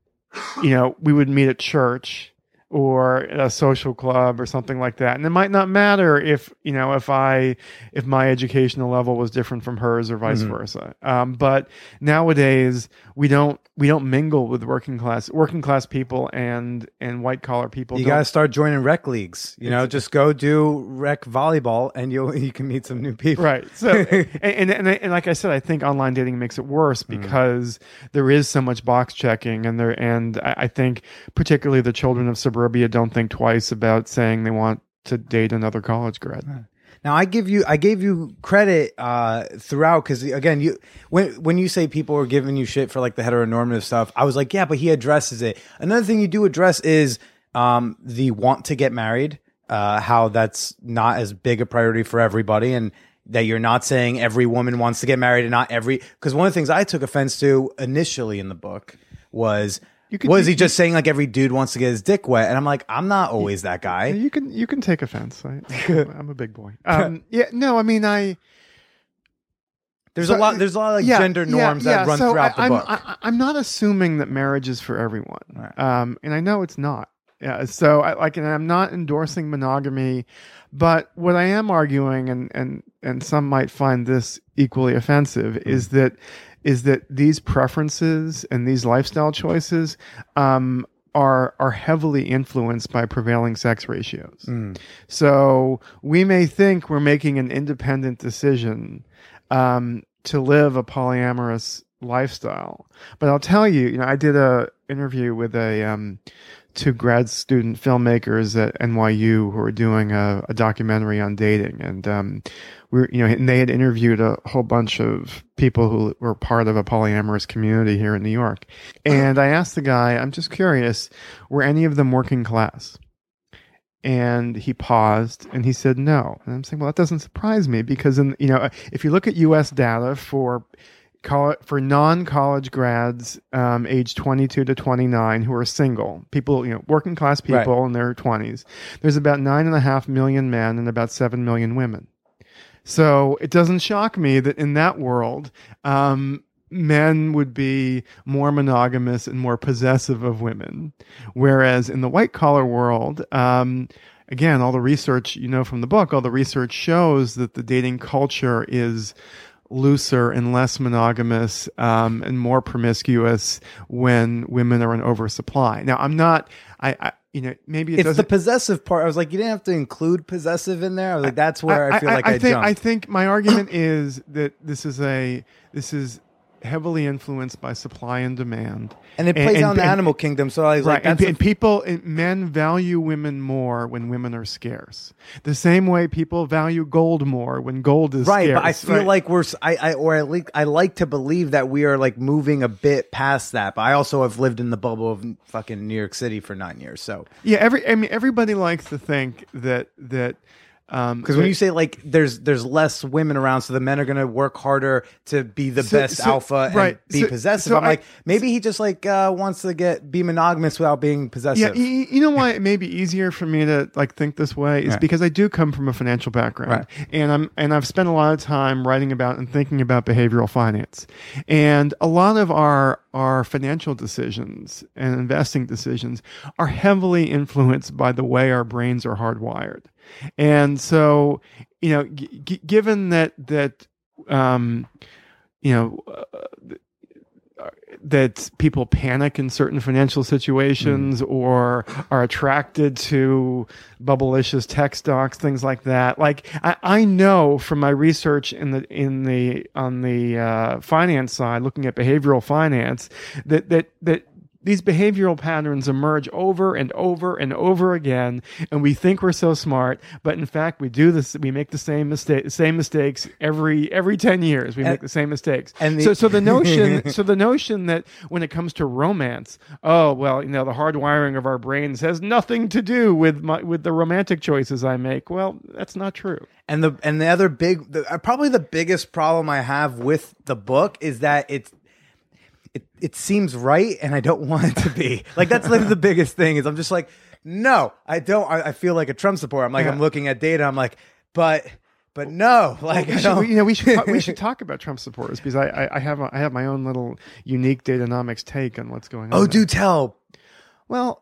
you know, we would meet at church or a social club or something like that. And it might not matter if, you know, if I, if my educational level was different from hers or vice Mhm. versa. Um, but nowadays we don't, we don't mingle with working class, working class people and, and white collar people. You got to start joining rec leagues. You know, just go do rec volleyball, and you <laughs> you can meet some new people. right so <laughs> and, and and and like i said i think online dating makes it worse Mm. because there is so much box checking and there and I, I think particularly the children of suburbia don't think twice about saying they want to date another college grad Now I give you I gave you credit uh throughout because again you when when you say people are giving you shit for like the heteronormative stuff, I was like, yeah, but he addresses it. Another thing you do address is um the want to get married, uh how that's not as big a priority for everybody and that you're not saying every woman wants to get married and not every because one of the things I took offense to initially in the book was You could- was you- he just saying like every dude wants to get his dick wet? And I'm like, I'm not always that guy. you can you can take offense I, <laughs> i'm a big boy <laughs> um yeah no i mean i There's So- a lot. There's a lot of like Yeah, gender yeah, norms that run So throughout the I, I'm, book. I, I'm not assuming that marriage is for everyone, Right. um, and I know it's not. Yeah. So I like, and I'm not endorsing monogamy, but what I am arguing, and and and some might find this equally offensive, Hmm. is that is that these preferences and these lifestyle choices um, are are heavily influenced by prevailing sex ratios. Mm. So we may think we're making an independent decision um, to live a polyamorous lifestyle, but I'll tell you, you know, I did a interview with a um, two grad student filmmakers at NYU who were doing a, a documentary on dating, and um, we're you know, and they had interviewed a whole bunch of people who were part of a polyamorous community here in New York, and I asked the guy, I'm just curious, were any of them working class? and he paused and he said no. And i'm saying well that doesn't surprise me because in you know if you look at us data for for non-college grads um, age 22 to 29 who are single people you know working class people in their 20s there's about nine and a half million men and about seven million women. So it doesn't shock me that in that world um, men would be more monogamous and more possessive of women. Whereas in the white collar world, um, again, all the research you know from the book, all the research shows that the dating culture is looser and less monogamous um, and more promiscuous when women are in oversupply. Now, I'm not, I, I you know, maybe it it's the possessive part. I was like, you didn't have to include possessive in there. I was like, that's where I, feel like I, think jumped. I think my argument is that this is a this is heavily influenced by supply and demand. and it plays and- out in the animal kingdom. So I was right like, and, and people and men value women more when women are scarce the same way people value gold more when gold is right. scarce But I feel right? like we're, I, I, or at least I like to believe that we are like moving a bit past that. But I also have lived in the bubble of fucking New York City for nine years. So yeah every i mean everybody likes to think that that um because when you say like there's there's less women around, so the men are gonna work harder to be the So- best so- alpha and right. be So- possessive. I'm I- like, maybe he just like uh, wants to get be monogamous without being yeah, possessive. you, you know why it <laughs> may be easier for me to like think this way is Right. because I do come from a financial background, Right. and I'm and I've spent a lot of time writing about and thinking about behavioral finance, and a lot of our our financial decisions and investing decisions are heavily influenced by the way our brains are hardwired, and so you know, g- g- given that that um, you know. Uh, that people panic in certain financial situations or are attracted to bubblicious tech stocks, things like that. Like I, I know from my research in the in the on the uh, finance side, looking at behavioral finance, that that that these behavioral patterns emerge over and over and over again, and we think we're so smart, but in fact, we do this. We make the same mistake, same mistakes every every ten years. We make the same mistakes. and the- so, so the notion, <laughs> so the notion that when it comes to romance, oh well, you know, the hardwiring of our brains has nothing to do with my with the romantic choices I make. Well, that's not true. And the and the other big, the, uh, probably the biggest problem I have with the book is that it's it it seems right, and I don't <laughs> want it to be. Like that's like the biggest thing is I'm just like, no, I don't. I, I feel like a Trump supporter. I'm like I'm looking at data. I'm like, but but no, <laughs> like I We should, you know, we should talk, we should <laughs> talk about Trump supporters because I, I, I have a, I have my own little unique Date-onomics take on what's going on. oh, there. do tell. Well,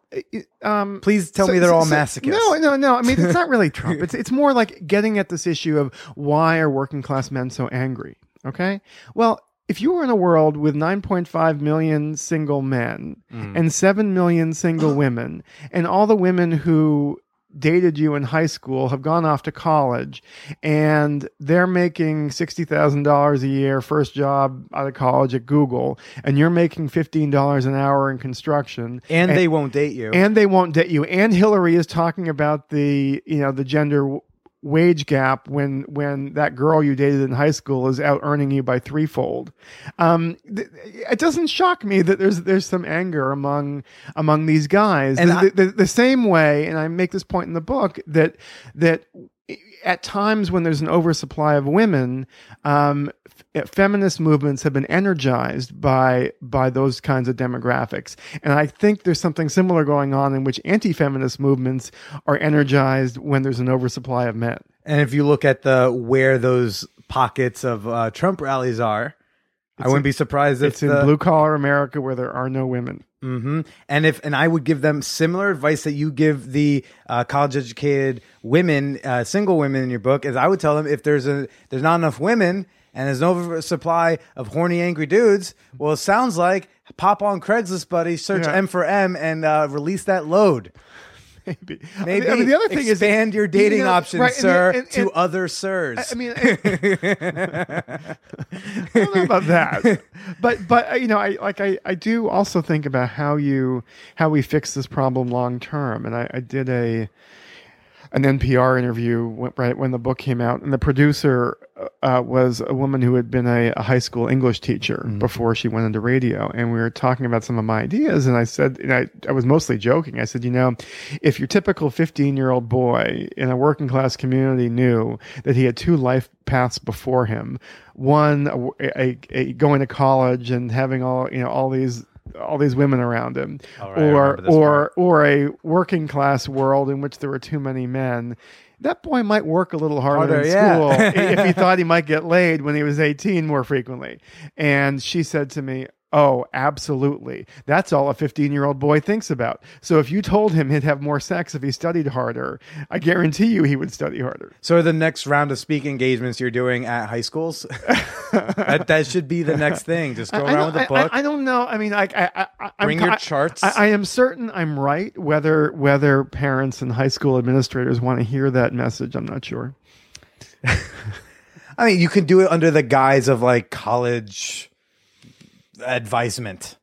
um, Please tell so- me they're all so- masochists. No, no, no. I mean, it's not really Trump. It's it's more like getting at this issue of why are working class men so angry? Okay. Well, if you were in a world with 9.5 million single men Mm. and 7 million single <gasps> women, and all the women who dated you in high school have gone off to college and they're making $60,000 a year first job out of college at Google and you're making $15 an hour in construction And they won't date you. and they won't date you. And Hillary is talking about the you know the gender wage gap when when that girl you dated in high school is out earning you by threefold. Um, th- it doesn't shock me that there's there's some anger among among these guys. And the, I- the, the same way, and I make this point in the book that that at times when there's an oversupply of women, um, f- feminist movements have been energized by by those kinds of demographics, and I think there's something similar going on in which anti-feminist movements are energized when there's an oversupply of men. And if you look at the where those pockets of uh, Trump rallies are, I wouldn't be surprised if It's in blue collar America where there are no women. hmm And if and I would give them similar advice that you give the uh, college educated women, uh, single women in your book, is I would tell them if there's a there's not enough women and there's no oversupply of horny angry dudes, well, it sounds like pop on Craigslist, buddy, search Yeah. M for M and uh, release that load. Maybe. Maybe I mean, the other thing is expand your dating you know, options, right, and sir, and- to and- other sirs. I mean, <laughs> I don't know about that, but but uh, you know, I like I I do also think about how you how we fix this problem long term, and I, I did a an NPR interview when, right when the book came out, and the producer uh, was a woman who had been a, a high school English teacher before she went into radio, and we were talking about some of my ideas, and I said, and I, I was mostly joking. I said, you know, if your typical fifteen year old boy in a working class community knew that he had two life paths before him, one a, a, a going to college and having all you know all these all these women around him, All right, or remember this or or a working class world in which there were too many men. That boy might work a little harder, Harder, in yeah. school <laughs> if he thought he might get laid when he was 18 more frequently. And she said to me, Oh, absolutely. That's all a 15 year old boy thinks about. So if you told him he'd have more sex if he studied harder, I guarantee you he would study harder. So the next round of speaking engagements you're doing at high schools, <laughs> that, that should be the next thing. Just go I- I around with don't- the book. I, I don't know. I mean, I, I, I, I'm Bring your charts. I, I am certain I'm right. Whether whether parents and high school administrators want to hear that message, I'm not sure. <laughs> I mean, you can do it under the guise of like college advisement.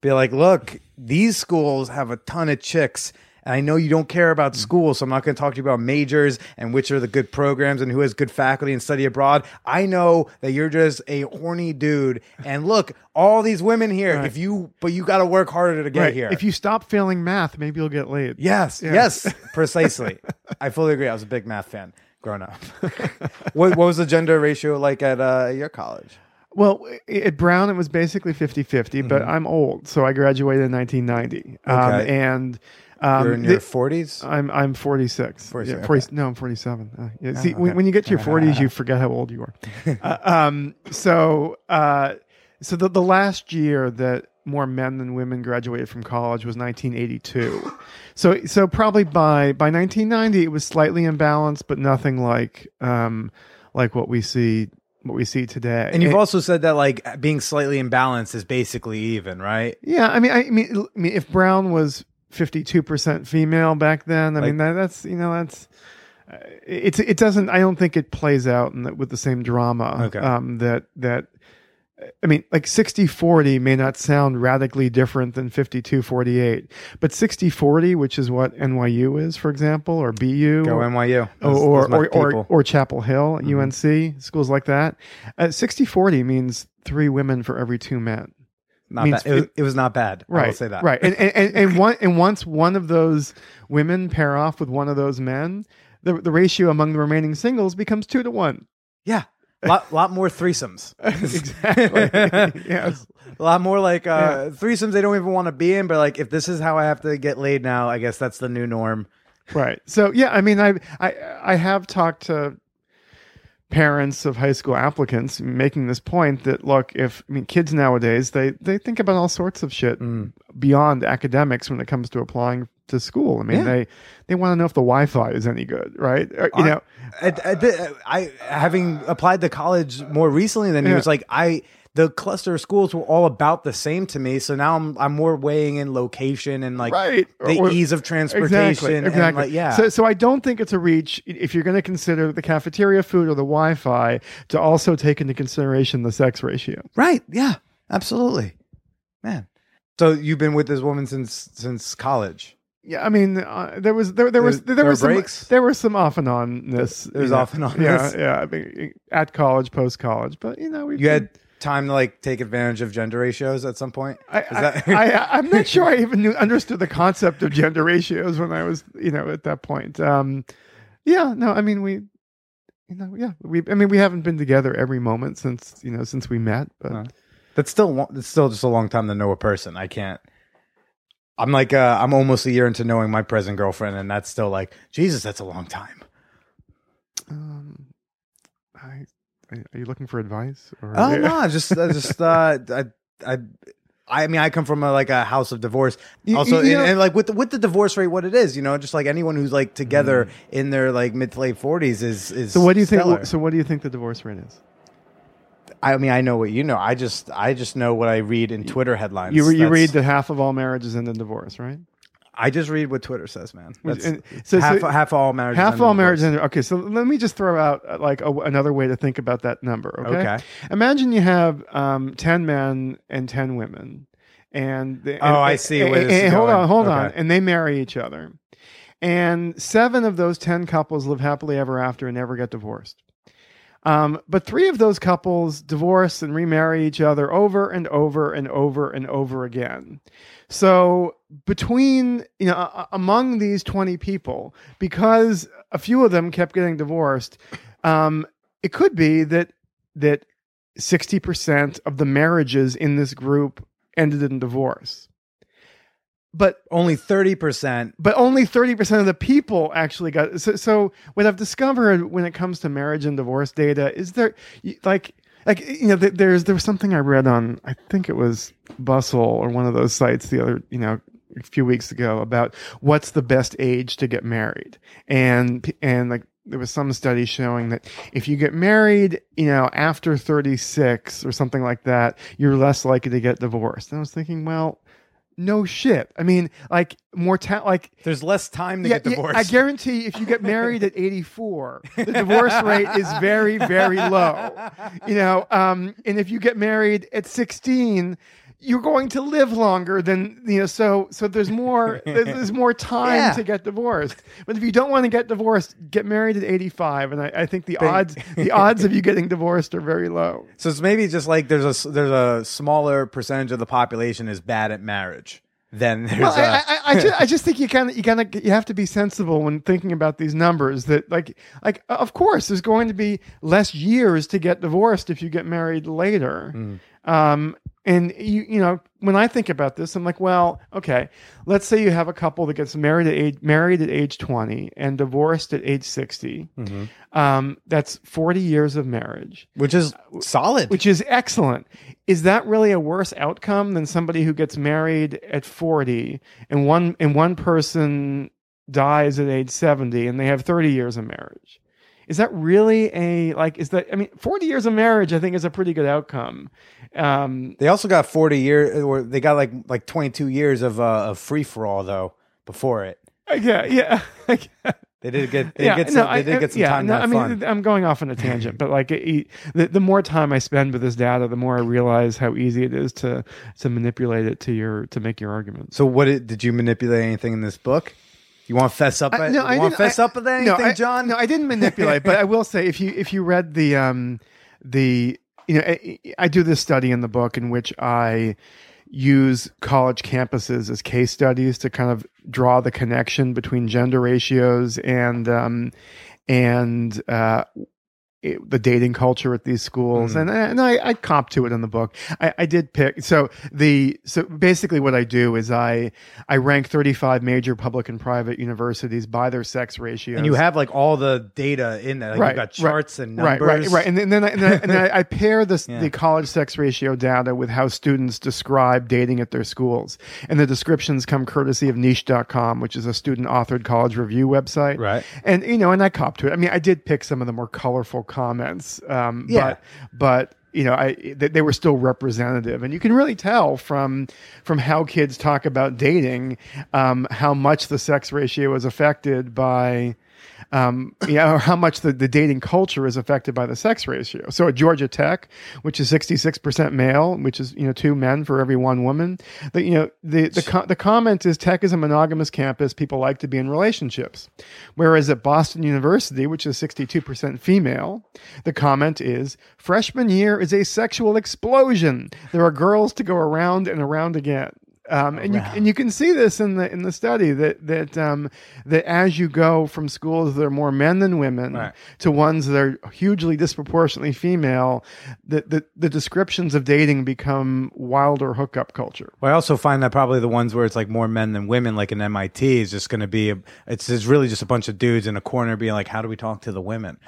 Be like, look, these schools have a ton of chicks. And I know you don't care about school, so I'm not going to talk to you about majors and which are the good programs and who has good faculty and study abroad. I know that you're just a horny dude. And look, all these women here, if you, but you got to work harder to get Right. here. If you stop failing math, maybe you'll get laid. Yes, yes, <laughs> precisely. I fully agree. I was a big math fan growing up. <laughs> what, what was the gender ratio like at uh, your college? Well, at Brown, it was basically 50 50, but I'm old, so I graduated in 1990. Um, Mm-hmm. Okay. and um, You're in your the- 40s? I'm I'm 46. 46, Yeah, 40 okay. No, I'm 47. Uh, yeah, see, okay. when, when you get to your <laughs> 40s, you forget how old you are. <laughs> uh, um, so uh, so the the last year that more men than women graduated from college was 1982. <laughs> so so probably by by 1990 it was slightly imbalanced, but nothing like um, like what we see what we see today. And you've It- also said that like being slightly imbalanced is basically even, right? Yeah, I mean, I mean, I mean, if Brown was fifty-two percent female back then, I mean, that, that's you know, that's uh, it's it doesn't. I don't think it plays out in the, with the same drama. Okay. Um, that that. I mean, like 60 40 may not sound radically different than 52 48, but 60 40, which is what NYU is, for example, or BU, Go or, NYU. or, Those- or, those or, or, or Chapel Hill, UNC, schools like that. Uh, 60 40 means three women for every two men. not bad. It was, it was not bad. Right. I will say that. Right. And, and, and, and, <laughs> one, and once one of those women pair off with one of those men, the, the ratio among the remaining singles becomes two to one. Yeah. Lot lot more threesomes. <laughs> exactly. yes. A <laughs> lot more like uh, threesomes they don't even want to be in, but like if this is how I have to get laid now, I guess that's the new norm. Right. So yeah, I mean, I I I have talked to parents of high school applicants making this point that look, if I mean kids nowadays they they think about all sorts of shit beyond academics when it comes to applying to school. I mean, Yeah. they they want to know if the Wi-Fi is any good, right? Or, you know, I, I, did- I having applied to college more recently than you, Yeah. it's like I the cluster of schools were all about the same to me. So now I'm I'm more weighing in location and like right the Or- ease of transportation. Exactly. and, Exactly. like, yeah. So, so I don't think it's a reach if you're going to consider the cafeteria food or the Wi-Fi to also take into consideration the sex ratio. right. Yeah. Absolutely. Man. So you've been with this woman since since college. Yeah, I mean, uh, there was there there was There- there, were some, breaks? there was some off and on this. There was off and on Yeah, yeah. I mean, at college, post college, but you know, we You had time to like take advantage of gender ratios at some point. I, that- <laughs> I, I'm not sure I even knew, understood the concept of gender ratios when I was, you know, at that point. Um, yeah, no, I mean, we, you know, yeah, we, I mean, we haven't been together every moment since, you know, since we met, but Huh. That's still that's still just a long time to know a person. I can't. I'm like uh, I'm almost a year into knowing my present girlfriend, and that's still like Jesus. That's a long time. um, I, are you looking for advice? Or, Oh no, I just I just uh, I I. I mean, I come from a, like a house of divorce. Also, you and, and like with the, with the divorce rate, what it is, you know, just like anyone who's like together in their like mid to late forties is is. Mm. So what do you stellar. think? So what do you think the divorce rate is? I mean, I know what you know. I just I just know what I read in Twitter headlines. You, re- you That's- read that half of all marriages end in divorce, right? I just read what Twitter says, man. Which- That's and- so- half so- half all marriages. Half end in all divorce. marriages end. Okay, so let me just throw out uh, like a, another way to think about that number. Okay. Okay. Imagine you have um, ten men and ten women, and they, Oh, and- I see where and- this is and hold going. on, hold on, Okay. and they marry each other, and seven of those ten couples live happily ever after and never get divorced. Um, but three of those couples divorce and remarry each other over and over and over and over again. So between you know among these 20 people because a few of them kept getting divorced um, it could be that that 60% of the marriages in this group ended in divorce but Only thirty percent. but only 30% of the people actually got so, so what i've discovered when it comes to marriage and divorce data is there like like you know there's there was something i read on i think it was bustle or one of those sites the other you know a few weeks ago about what's the best age to get married and and like there was some study showing that if you get married, you know, after 36 or something like that, you're less likely to get divorced. And I was thinking, well, no shit. I mean, like more ta- like There's less time to yeah, get yeah, divorced. I guarantee if you get married at 84, the divorce rate is very, very low. You know, um, and if you get married at 16, you're going to live longer than you know. So, so there's more, <laughs> there's, there's more time Yeah. to get divorced. But if you don't want to get divorced, get married at 85, and I, I think the odds, the <laughs> odds of you getting divorced are very low. So it's maybe just like there's a there's a smaller percentage of the population is bad at marriage than there's Well, a. I, I, I, just, I just think you kind of you kind of you have to be sensible when thinking about these numbers. That like like of course there's going to be less years to get divorced if you get married later. Um, and you you know when I think about this, I'm like, well, okay, let's say you have a couple that gets married at age married at age 20 and divorced at age 60. Um, that's 40 years of marriage which is solid. which is excellent. Is that really a worse outcome than somebody who gets married at 40 and one and one person dies at age 70 and they have 30 years of marriage? Is that really a like? Is that I mean, forty years of marriage, I think, is a pretty good outcome. Um, They also got 40 years, or they got like like 22 years of uh, of free for all though before it. yeah, <laughs> yeah. They did get they did get some, they did get some yeah, time no, to I mean, fun. I'm going off on a tangent, but like, it, the, the more time I spend with this data, the more I realize how easy it is to to manipulate it to your to make your argument So what did, did you manipulate anything in this book? You want to fess up? I- no, you I want to fess I- up with anything, no, I, Jon? No, I didn't manipulate, but I will say if you if you read the um the you know I, I do this study in the book in which I use college campuses as case studies to kind of draw the connection between gender ratios and um and uh it- the dating culture at these schools, Mhm. and and I, I cop to it in the book. I, I did pick so the so basically what I do is I I rank 35 major public and private universities by their sex ratio, and you have like all the data in there. Like Right, you got right, charts and right, numbers. right, right, and then, and then, I, and I, and I, I pair this <laughs> Yeah. the college sex ratio data with how students describe dating at their schools, and the descriptions come courtesy of Niche.com, which is a student-authored college review website. Right. and you know, and I cop to it. I mean, I did pick some of the more colorful comments, um, Yeah. but but you know, I they, they were still representative, and you can really tell from from how kids talk about dating, um, how much the sex ratio is affected by um, yeah, <laughs> or how much the, the dating culture is affected by the sex ratio. So at Georgia Tech, which is 66% male, which is, you know, two men for every one woman, the, you know, the, the, co- the comment is Tech is a monogamous campus. People like to be in relationships. Whereas at Boston University, which is 62% female, the comment is freshman year is a sexual explosion. There are girls to go around and around again. Um, and you and you can see this in the in the study that that um, that as you go from schools that are more men than women Right. to ones that are hugely disproportionately female, that the, the descriptions of dating become wilder hookup culture. Well, I also find that probably the ones where it's like more men than women, like in MIT, is just going to be. A, it's, it's really just a bunch of dudes in a corner being like, "How do we talk to the women?"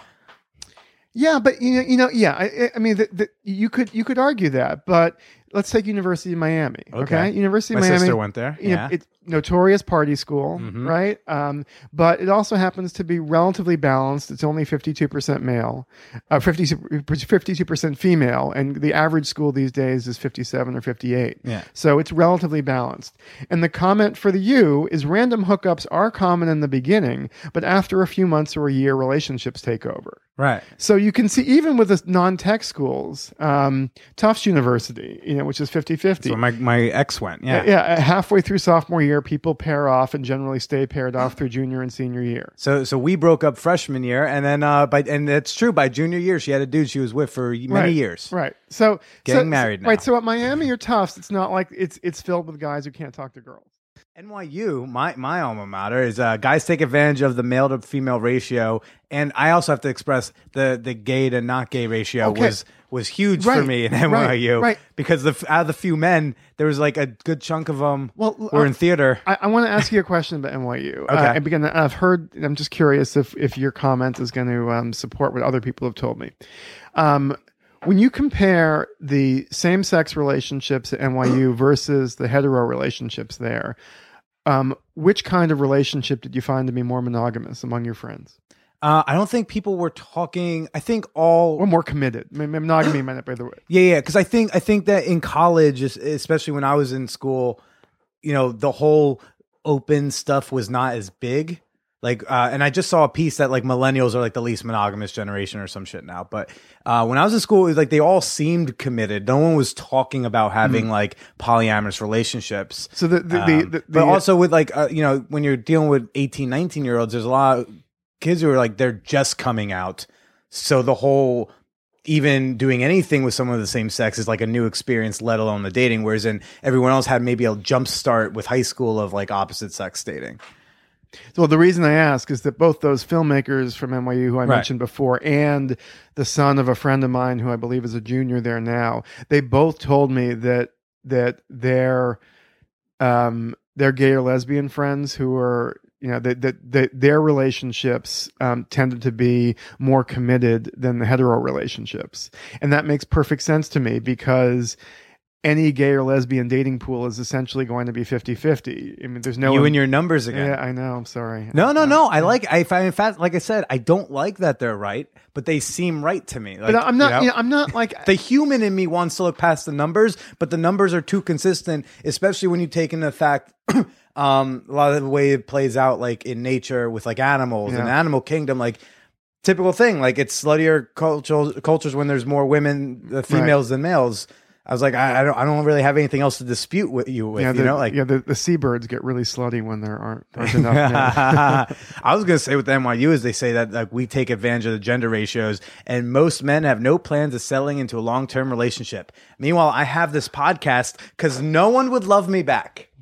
Yeah, but you know, you know, yeah. I, I mean, the, the, you could you could argue that, but let's take University of Miami. Okay, Okay. University My of Miami. My sister went there. You know, Yeah. it's notorious party school, Mhm. right? Um, but it also happens to be relatively balanced. It's only fifty two percent male, uh, 52 percent female, and the average school these days is fifty seven or fifty eight. Yeah. So it's relatively balanced. And the comment for the U is random hookups are common in the beginning, but after a few months or a year, relationships take over. Right. So you can see, even with the non-tech schools, um, Tufts University, you know, which is 50-50. So my my ex went. Yeah. yeah, halfway through sophomore year, people pair off and generally stay paired off through junior and senior year. So so we broke up freshman year, and then uh, by and it's true. By junior year, she had a dude she was with for many Right. years. Right. So Getting so- married now. Right. So at Miami or Tufts, it's not like it's it's filled with guys who can't talk to girls. NYU, my my alma mater, is uh, guys take advantage of the male to female ratio, and I also have to express the the gay to not gay ratio Okay. was was huge for me in right, NYU, right. Because the out of the few men, there was like a good chunk of them Well, were uh, in theater. I, I want to ask you a question about NYU. Okay. Uh, and because I've heard, I'm just curious if if your comment is going to um, support what other people have told me. Um, when you compare the same sex relationships at NYU versus the hetero relationships there, um, which kind of relationship did you find to be more monogamous among your friends, Uh, I don't think people were talking. I think all or more committed? I mean, monogamy might not be the way. Yeah, yeah. Because I think I think that in college, especially when I was in school, you know, the whole open stuff was not as big. Like, uh, and I just saw a piece that like millennials are like the least monogamous generation or some shit now. But uh, when I was in school, it was like they all seemed committed. No one was talking about having like polyamorous relationships. So the the, Um, the, the, but also with like uh, you know when you're dealing with 18 19 year olds there's a lot of kids who are like they're just coming out so the whole even doing anything with someone of the same sex is like a new experience let alone the dating whereas in everyone else had maybe a jump start with high school of like opposite sex dating Well, the reason I ask is that both those filmmakers from NYU, who I Right. mentioned before, and the son of a friend of mine, who I believe is a junior there now, they both told me that that their um, their gay or lesbian friends who are you know that that, their relationships um, tended to be more committed than the hetero relationships, and that makes perfect sense to me because any gay or lesbian dating pool is essentially going to be 50-50. I mean, there's no you and your numbers again. Yeah, I know. I'm sorry. No, no, no. I like. I find, in fact, like I said, I don't like that they're right, but they seem right to me. Like, But I'm not. you know? You know, I'm not like. the human in me wants to look past the numbers, but the numbers are too consistent, especially when you take into fact <clears throat> um, a lot of the way it plays out, like in nature with like animals and Yeah. animal kingdom, like typical thing, like it's sluttier cultures cultures when there's more women, uh, females than males. I was like, I, I don't, I don't really have anything else to dispute with you with, yeah, you know, like. yeah, the, the seabirds get really slutty when there aren't, aren't enough men. <laughs> I was gonna say with NYU is they say that like we take advantage of the gender ratios, and most men have no plans of settling into a long term relationship. Meanwhile, I have this podcast because no one would love me back. <laughs>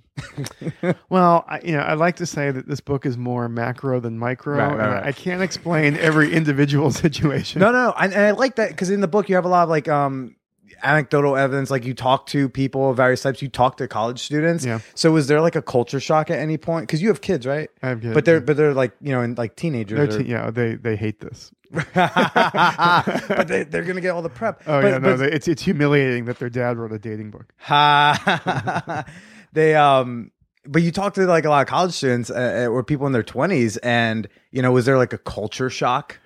Well, I, you know, I like to say that this book is more macro than micro. Right, right, right. I can't explain every individual <laughs> situation. No, no, no. And, and I like that because in the book you have a lot of like um anecdotal evidence. Like you talk to people of various types. You talk to college students. Yeah. So was there like a culture shock at any point? Because you have kids, right? I have kids, But they're yeah. but they're like you know in like teenagers. Or- t- yeah, they they hate this. <laughs> but they, they're gonna get all the prep. Oh But- yeah, no, but- they, it's it's humiliating that their dad wrote a dating book. <laughs> They um but you talk to like a lot of college students uh, uh, or people in their 20s and you know was there like a culture shock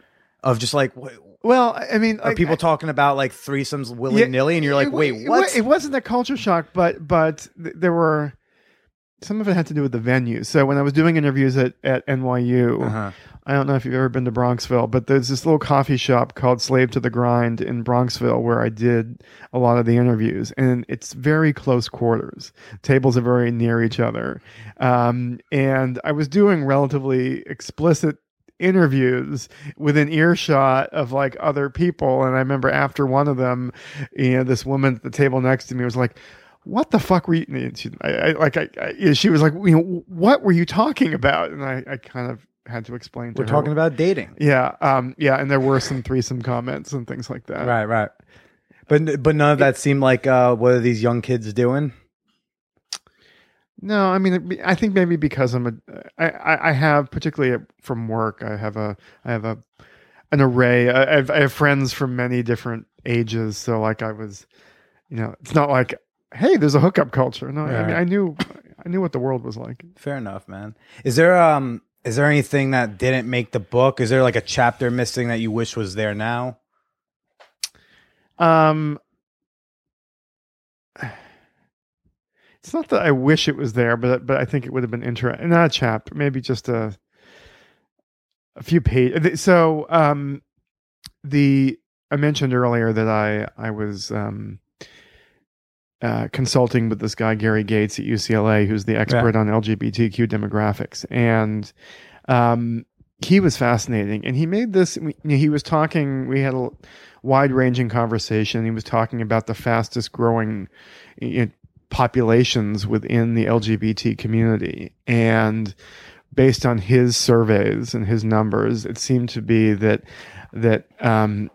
of just like what, Well, I mean, are like, people talking about like threesomes willy-nilly and you're like it- wait it, what It wasn't a culture shock, but but th- there were some of it had to do with the venue. So when I was doing interviews at at NYU, Uh-huh. I don't know if you've ever been to Bronxville, but there's this little coffee shop called Slave to the Grind in Bronxville where I did a lot of the interviews, and it's very close quarters. Tables are very near each other, um, and I was doing relatively explicit interviews within earshot of like other people. And i remember after one of them you know this woman at the table next to me was like what the fuck were you and she, I, I, like I, I, she was like you know what were you talking about? And i, I kind of had to explain to we're her talking about dating. Yeah um yeah and there were some threesome comments and things like that. Right right. But but none of that seemed like uh what are these young kids doing No, I mean, I think maybe because I'm a, I, I have particularly from work, I have a, I have a, an array. I have, I have friends from many different ages. So like I was, you know, it's not like, hey, there's a hookup culture. No, I mean, I knew, I knew what the world was like. fair enough man is there um is there anything that didn't make the book is there like a chapter missing that you wish was there now Um, it's not that I wish it was there, but but I think it would have been interesting. Not a chapter, maybe just a a few pages. So, um, the I mentioned earlier that I I was um uh, consulting with this guy Gary Gates at UCLA, who's the expert on LGBTQ demographics, and um, he was fascinating. And he made this. He was talking. We had a wide ranging conversation. He was talking about the fastest growing you know, populations within the LGBT community, and based on his surveys and his numbers, it seemed to be that that um,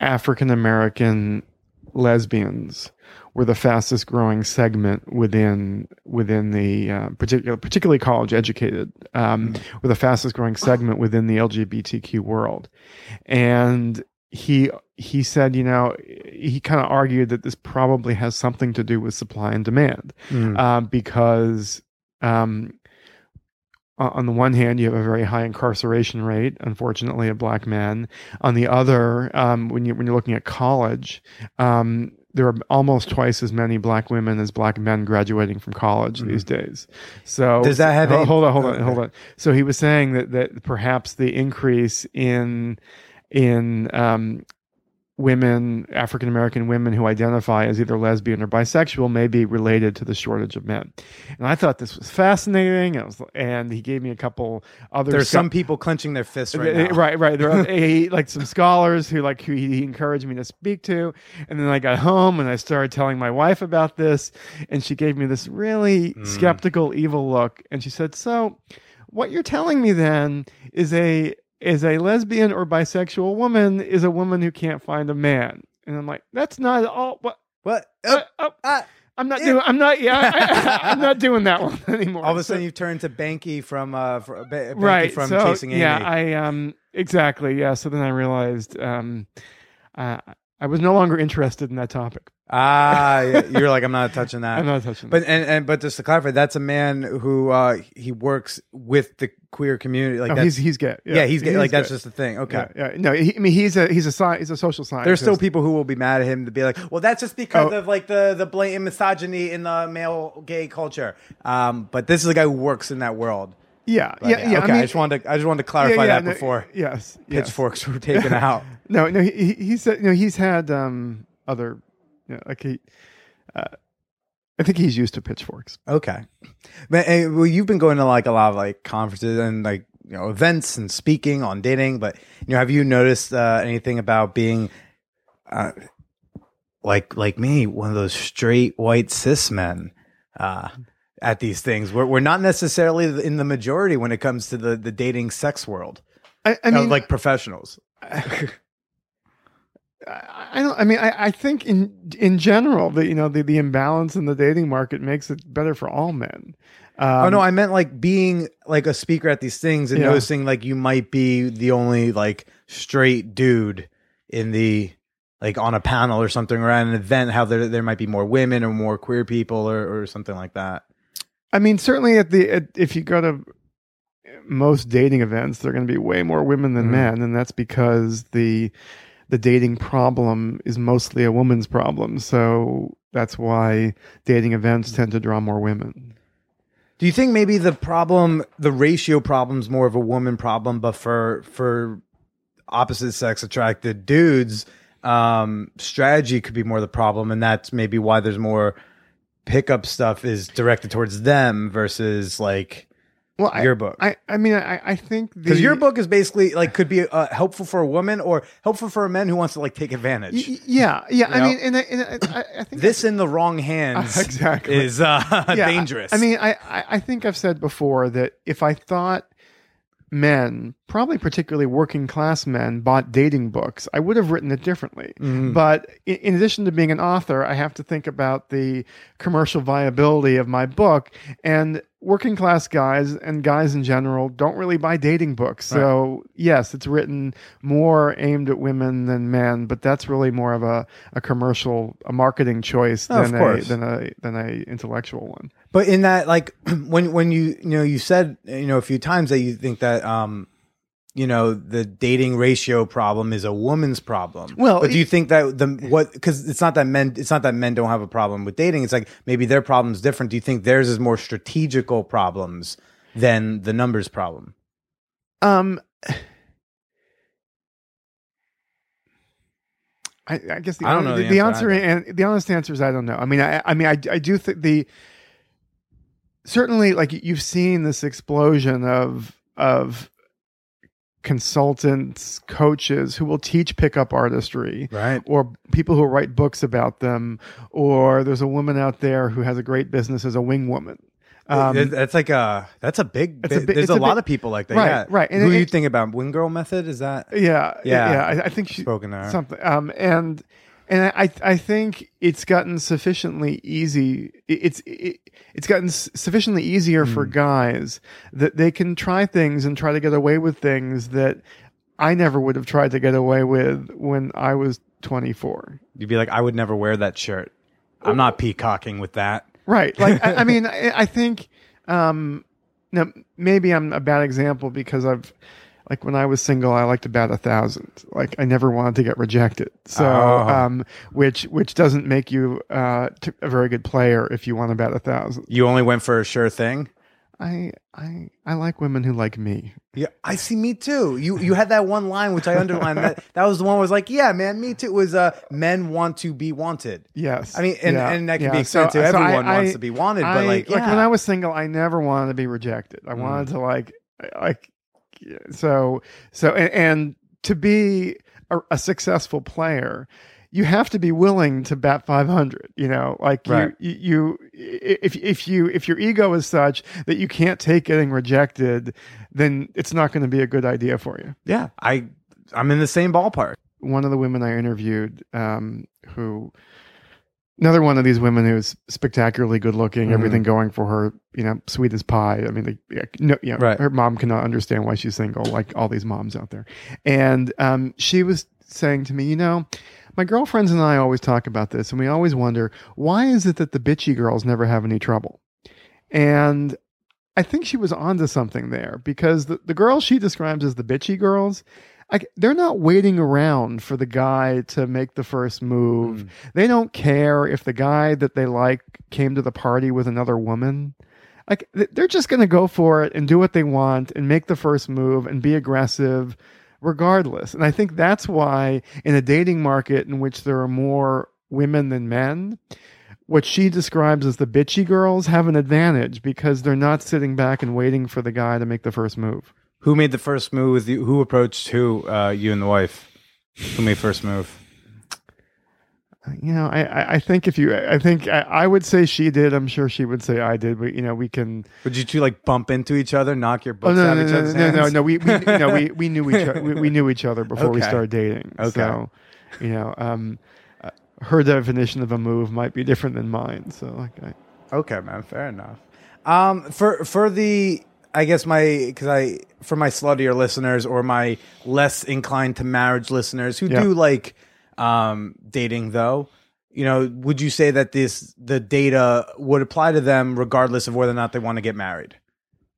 African American lesbians were the fastest growing segment within within the uh, particular particularly college educated um, were the fastest growing segment within the LGBTQ world, and he he said you know he kind of argued that this probably has something to do with supply and demand uh, because um, on the one hand, you have a very high incarceration rate, unfortunately, of black men. On the other, um, when you when you're looking at college, um, there are almost twice as many black women as black men graduating from college these days. So Does that have any- hold on, hold on, hold on. So he was saying that that perhaps the increase in in um, women, African American women who identify as either lesbian or bisexual, may be related to the shortage of men. And I thought this was fascinating. Was, and he gave me a couple other. There's some people clenching their fists right now. Right, right. There are <laughs> he, like some scholars who like who he encouraged me to speak to, and then I got home and I started telling my wife about this, and she gave me this really Hmm. skeptical, evil look, and she said, "So, what you're telling me then is a is a lesbian or bisexual woman is a woman who can't find a man." And I'm like, "That's not at all what." What? Uh, Oh, uh. I'm not doing. I'm not. Yeah, I, am <laughs> not doing that one <laughs> anymore. all of a So- sudden, you turn to Banky from uh, fr- Ba- Banky right from so, Chasing Amy. yeah i um exactly yeah so then i realized um uh, i was no longer interested in that topic Ah, you're like I'm not touching that. <laughs> I'm not touching that. But and, and but just to clarify, that's a man who uh he works with the queer community. Like Oh, he's he's gay. yeah, he's gay. like that's just the thing. Okay. Yeah, yeah. No, he, I mean he's a he's a sci- he's a social scientist. There's still people who will be mad at him to be like, well, that's just because Oh. of like the the blatant misogyny in the male gay culture. Um, but this is a guy who works in that world. Yeah, But, yeah, yeah. Okay, I, mean, just wanted to, I just wanted to clarify yeah, yeah, that no, before Yes, yes. pitchforks were taken out. <laughs> No, no. He, he he said no. He's had um other, know, like he. Uh, I think he's used to pitchforks. Okay. But, uh, well, you've been going to like a lot of like conferences and like you know events and speaking on dating. But you know, have you noticed uh, anything about being, uh, like like me, one of those straight white cis men, uh, at these things? We're we're not necessarily in the majority when it comes to the the dating sex world. I, I mean, like professionals. <laughs> I, I don't. I mean, I, I think in in general, the you know the the imbalance in the dating market makes it better for all men. Um, oh no, I meant like being like a speaker at these things and Yeah. noticing like you might be the only like straight dude in the like on a panel or something or at an event. How there there might be more women or more queer people or or something like that. I mean, certainly at the at, if you go to most dating events, there are going to be way more women than Mhm. men, and that's because the the dating problem is mostly a woman's problem. So that's why dating events tend to draw more women. Do you think maybe the problem, the ratio problem, is more of a woman problem, but for for opposite sex attracted dudes, um, strategy could be more the problem, and that's maybe why there's more pickup stuff is directed towards them versus like Well, I, your book. I I mean, I I think Because your book is basically like could be uh, helpful for a woman or helpful for a man who wants to like take advantage. Y- yeah, yeah. I know? mean, and, I, and I, I think this in the wrong hands <laughs> Exactly. is uh, <laughs> Yeah, dangerous. I mean, I, I I think I've said before that if I thought men, probably particularly working class men, bought dating books, I would have written it differently. Mm-hmm. But in, addition to being an author, I have to think about the commercial viability of my book. And working class guys and guys in general don't really buy dating books. So, yes, it's written more aimed at women than men, but that's really more of a, a commercial, a marketing choice Oh, than, a, than a than a intellectual one. But in that, like <clears throat> when when you you know you said you know a few times that you think that um you know the dating ratio problem is a woman's problem. Well, but do you think that the what because it's not that men it's not that men don't have a problem with dating. It's like maybe their problem's different. Do you think theirs is more strategical problems than the numbers problem? Um, <sighs> I, I guess the, I don't know the, the answer and the honest answer is I don't know. I mean, I, I mean, I, I do think the certainly like you've seen this explosion of of consultants, coaches who will teach pickup artistry, Right. or people who write books about them, or there's a woman out there who has a great business as a wing woman. Um, that's like a that's a big. A big- there's a, a lot big- of people like that. Right, yeah. right. And Who it- you it- think about? Wing Girl method is that yeah, Yeah. yeah. I, I think she spoken there? something. Um, and and I I think it's gotten sufficiently easy. It's it, it's gotten sufficiently easier Hmm. for guys that they can try things and try to get away with things that I never would have tried to get away with when I was 24. You'd be like, I would never wear that shirt. I'm not peacocking with that. Right. <laughs> Like, I, I mean, I, I think, um, now maybe I'm a bad example because I've, like when I was single, I liked to bat a thousand. Like I never wanted to get rejected. So, Oh. um, which, which doesn't make you, uh, t- a very good player if you want to bat a thousand. You only went for a sure thing. I, I, I like women who like me. Yeah, I see. Me too. You you had that one line which I underlined. that that was the one. Where was like, yeah, man, me too. It was uh, men want to be wanted. Yes. I mean, and, Yeah, and that can yeah. be extended So- to so I- everyone wants I- to be wanted. I- but like, yeah. Mm. when I was single, I never wanted to be rejected. I wanted to like, like, so, so, and, and to be a, a successful player, you have to be willing to bat 500, you know, like you, you, you, if, if you, if your ego is such that you can't take getting rejected, then it's not going to be a good idea for you. yeah, I I'm in the same ballpark. One of the women I interviewed, um, who, another one of these women who's spectacularly good looking, Mhm. everything going for her, you know, sweet as pie. I mean, like, yeah, no, you know, Right. her mom cannot understand why she's single, like all these moms out there. And um, she was saying to me, you know, my girlfriends and I always talk about this, and we always wonder why is it that the bitchy girls never have any trouble? And I think she was onto something there because the, the girls she describes as the bitchy girls, like they're not waiting around for the guy to make the first move. Mm. They don't care if the guy that they like came to the party with another woman. Like they're just going to go for it and do what they want and make the first move and be aggressive regardless. And I think that's why in a dating market in which there are more women than men, what she describes as the bitchy girls have an advantage because they're not sitting back and waiting for the guy to make the first move. Who made the first move with you? Who approached who? Uh, you and the wife. Who made first move? You know, I, I, think if you, I think I, I would say she did. I'm sure she would say I did. But you know, we can. Would you two like bump into each other, knock your Oh books no, out no, of each no, other's no, no, hands? no. We, we, no, we, <laughs> we knew each, other, we, we knew each other before we started dating. Okay. So, you know, um, uh, her definition of a move might be different than mine. So, like, Okay, man. Fair enough. Um, for for the I guess my because I for my sluttier listeners or my less inclined to marriage listeners who Yeah. do like um dating though, you know, would you say that this the data would apply to them regardless of whether or not they want to get married?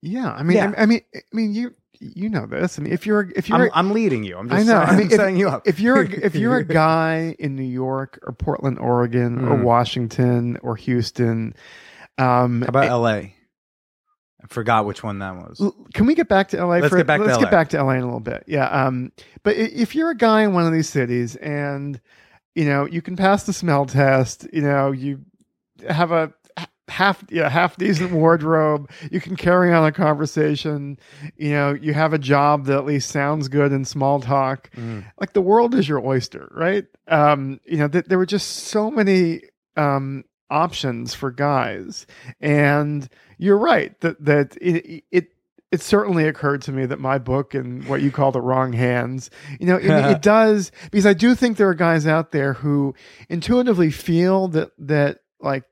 yeah. I mean, Yeah. I, I mean, I mean, you, you know this. I mean, if you're, if you're, I'm, I'm leading you. I'm just I know. Saying, I mean, I'm if, setting you up. if you're a, if you're a <laughs> guy in New York or Portland, Oregon, or Mm. Washington or Houston, um, How about L.A.? I forgot which one that was. Can we get back to LA? Let's for, get back to let's LA. get back to LA in a little bit. Yeah. Um. But if you're a guy in one of these cities and you know you can pass the smell test, you know you have a half yeah half decent wardrobe, you can carry on a conversation, you know you have a job that at least sounds good in small talk. Mm. Like the world is your oyster, right? Um. You know th- there were just so many um options for guys. And you're right that that it, it it certainly occurred to me that my book and what you call the wrong hands you know it, it <laughs> does because i do think there are guys out there who intuitively feel that that like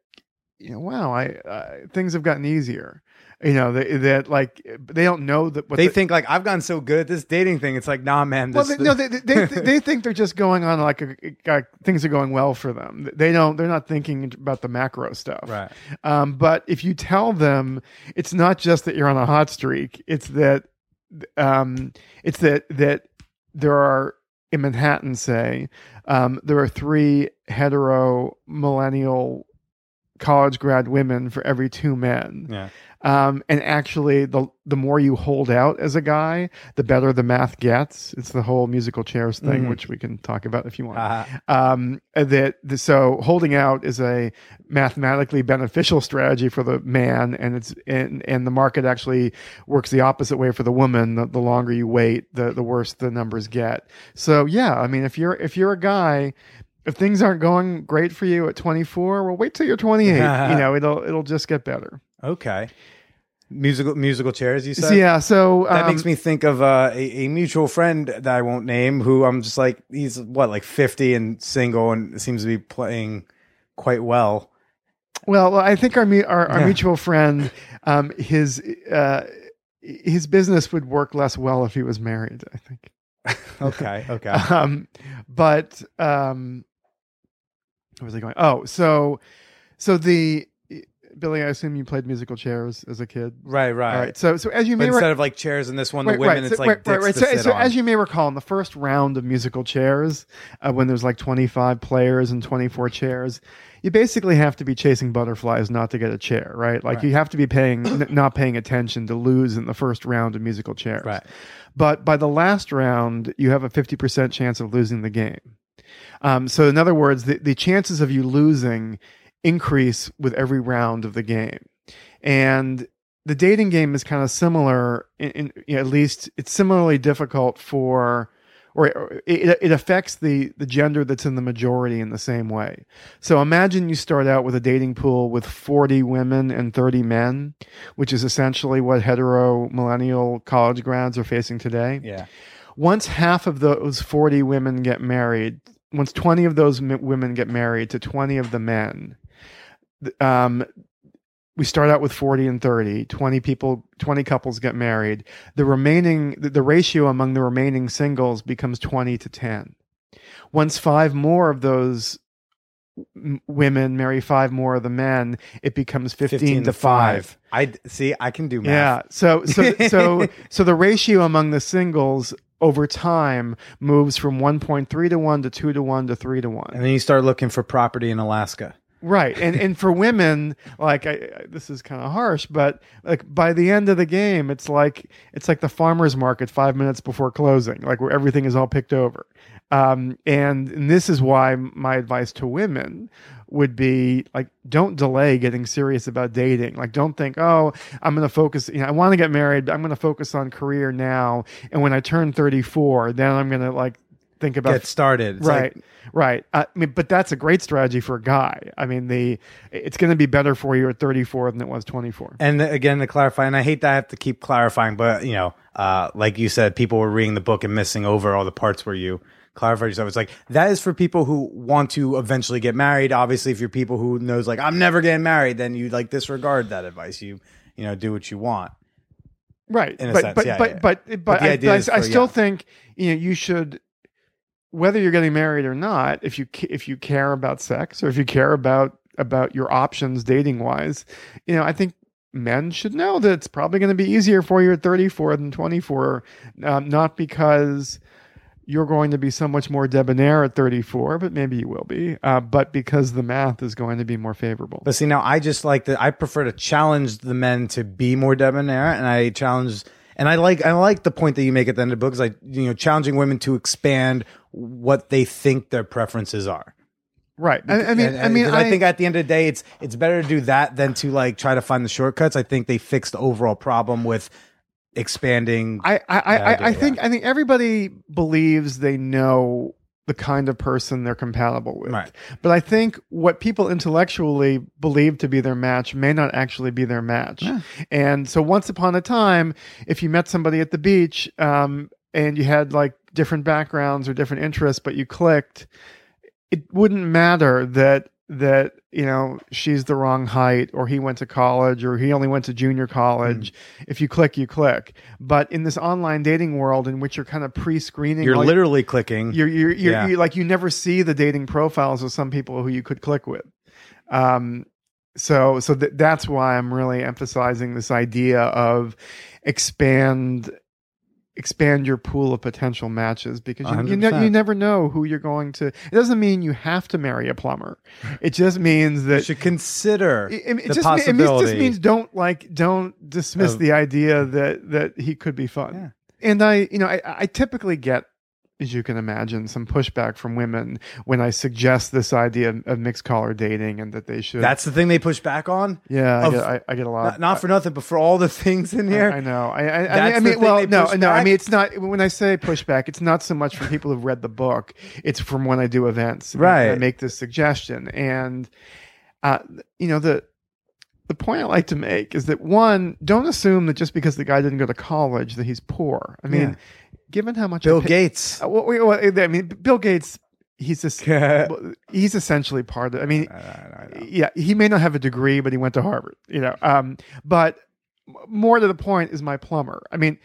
you know wow i uh, things have gotten easier you know that, that like they don't know that what They the- think like I've gotten so good at this dating thing. It's like, nah, man. well, This, they, no, they, they, they think they're just going on like, a, like things are going well for them. They don't. They're not thinking about the macro stuff. right. Um, but if you tell them, it's not just that you're on a hot streak. It's that, um, it's that that there are in Manhattan, say, um, there are three hetero millennial college grad women for every two men. Yeah. Um, and actually, the the more you hold out as a guy, the better the math gets. It's the whole musical chairs thing, Mhm. which we can talk about if you want Uh, um, that the, so holding out is a mathematically beneficial strategy for the man, and it's and and the market actually works the opposite way for the woman. The, the longer you wait, the the worse the numbers get. So yeah, I mean, if you're if you're a guy. If things aren't going great for you at 24, well, wait till you're 28. you <laughs> know, it'll it'll just get better. okay. Musical musical chairs. You said. So, yeah, so That um, makes me think of uh, a, a mutual friend that I won't name, who I'm just like, he's what, like 50 and single, and seems to be playing quite well. Well, well, I think our our, our Yeah. mutual friend, um, his uh, his business would work less well if he was married. I think. <laughs> Okay, okay. <laughs> Um, but um, where was I going? Oh, so so the Billy, I assume you played musical chairs as a kid. right, right. All right. So so as you But may instead re- of like chairs in this one, Right, the women, right, it's so- like right, right, dicks right. to So, so as you may recall, in the first round of musical chairs, uh, when there's like 25 players and 24 chairs, you basically have to be chasing butterflies not to get a chair, right? Like Right. you have to be paying, n- not paying attention to lose in the first round of musical chairs. Right. But by the last round, you have a 50% chance of losing the game. Um, so, in other words, the, the chances of you losing increase with every round of the game. And the dating game is kind of similar, in, in you know, at least it's similarly difficult for, or, it, it affects the, the gender that's in the majority in the same way. So imagine you start out with a dating pool with 40 women and 30 men, which is essentially what hetero millennial college grads are facing today yeah. once half of those 40 women get married, once 20 of those m- women get married to 20 of the men, um, we start out with 40 and 30, 20 people, 20 couples get married. The remaining, the, the ratio among the remaining singles becomes 20 to 10. Once five more of those women marry five more of the men, it becomes 15, to 5. I see. I can do math. Yeah. So so so <laughs> so the ratio among the singles over time moves from 1.3 to 1 to 2 to 1 to 3 to 1. And then you start looking for property in Alaska. Right. And and for women, like I, I- this is kind of harsh, but like by the end of the game, it's like it's like the farmers market 5 minutes before closing, like where everything is all picked over. Um and, and this is why my advice to women would be like don't delay getting serious about dating. Like don't think, "Oh, I'm going to focus, you know, I want to get married, but I'm going to focus on career now, and when I turn 34, then I'm going to like think about Get started. It's right like- right i mean but that's a great strategy for a guy i mean the it's going to be better for you at 34 than it was 24 And again, to clarify, and I hate that I have to keep clarifying, but you know, uh, like you said, people were reading the book and missing over all the parts where you clarified yourself. It's like that is for people who want to eventually get married. Obviously, if you're people who knows like I'm never getting married, then you like disregard that advice. You you know do what you want. right In a but sense, but, yeah, but, yeah. but but But I, idea I, I for- still yeah. think you know you should whether you're getting married or not if you if you care about sex or if you care about about your options dating wise you know i think men should know that it's probably going to be easier for you at 34 than 24 um, not because you're going to be so much more debonair at 34 but maybe you will be uh, but because the math is going to be more favorable But see, now I just like that. I prefer to challenge the men to be more debonair, and I challenge, and I like, I like the point that you make at the end of the book is like, you know, challenging women to expand what they think their preferences are. right I, I mean And- i mean and I, think at the end of the day, it's it's better to do that than to like try to find the shortcuts. I think they fixed the overall problem with expanding. I I, I, I I, do, I yeah. think I think everybody believes they know the kind of person they're compatible with. Right. But I think what people intellectually believe to be their match may not actually be their match. And so once upon a time, if you met somebody at the beach um, and you had like different backgrounds or different interests, but you clicked, it wouldn't matter that that you know she's the wrong height or he went to college or he only went to junior college if you click you click but in this online dating world in which you're kind of pre-screening you're all- literally clicking. you're you're, you're, Yeah. you like you never see the dating profiles of some people who you could click with um so so th- that's why i'm really emphasizing this idea of expand expand your pool of potential matches because you, you, ne- you never know who you're going to it doesn't mean you have to marry a plumber it just means that you should consider it, it the just, mean- it means- just means don't like don't dismiss Of- the idea that that he could be fun. Yeah. And I, you know, I, I typically get, as you can imagine, some pushback from women when I suggest this idea of, of mixed collar dating and that they should. That's the thing they push back on. yeah, I get, I, I get a lot. Not, not for nothing, but for all the <laughs> things in here. I, I know. I, I, I That's mean, I the mean thing well, no, push no. I mean, it's not when I say pushback. It's not so much from people who've read the book. It's from when I do events. Right. I make this suggestion, and uh, you know the the point I like to make is that one, don't assume that just because the guy didn't go to college that he's poor. I mean, Yeah. given how much I Bill pay- Gates. uh, well, well, well, I mean, Bill Gates. He's just <laughs> he's essentially part of. I mean, yeah, he may not have a degree, but he went to Harvard. You know, um, but more to the point is my plumber. I mean,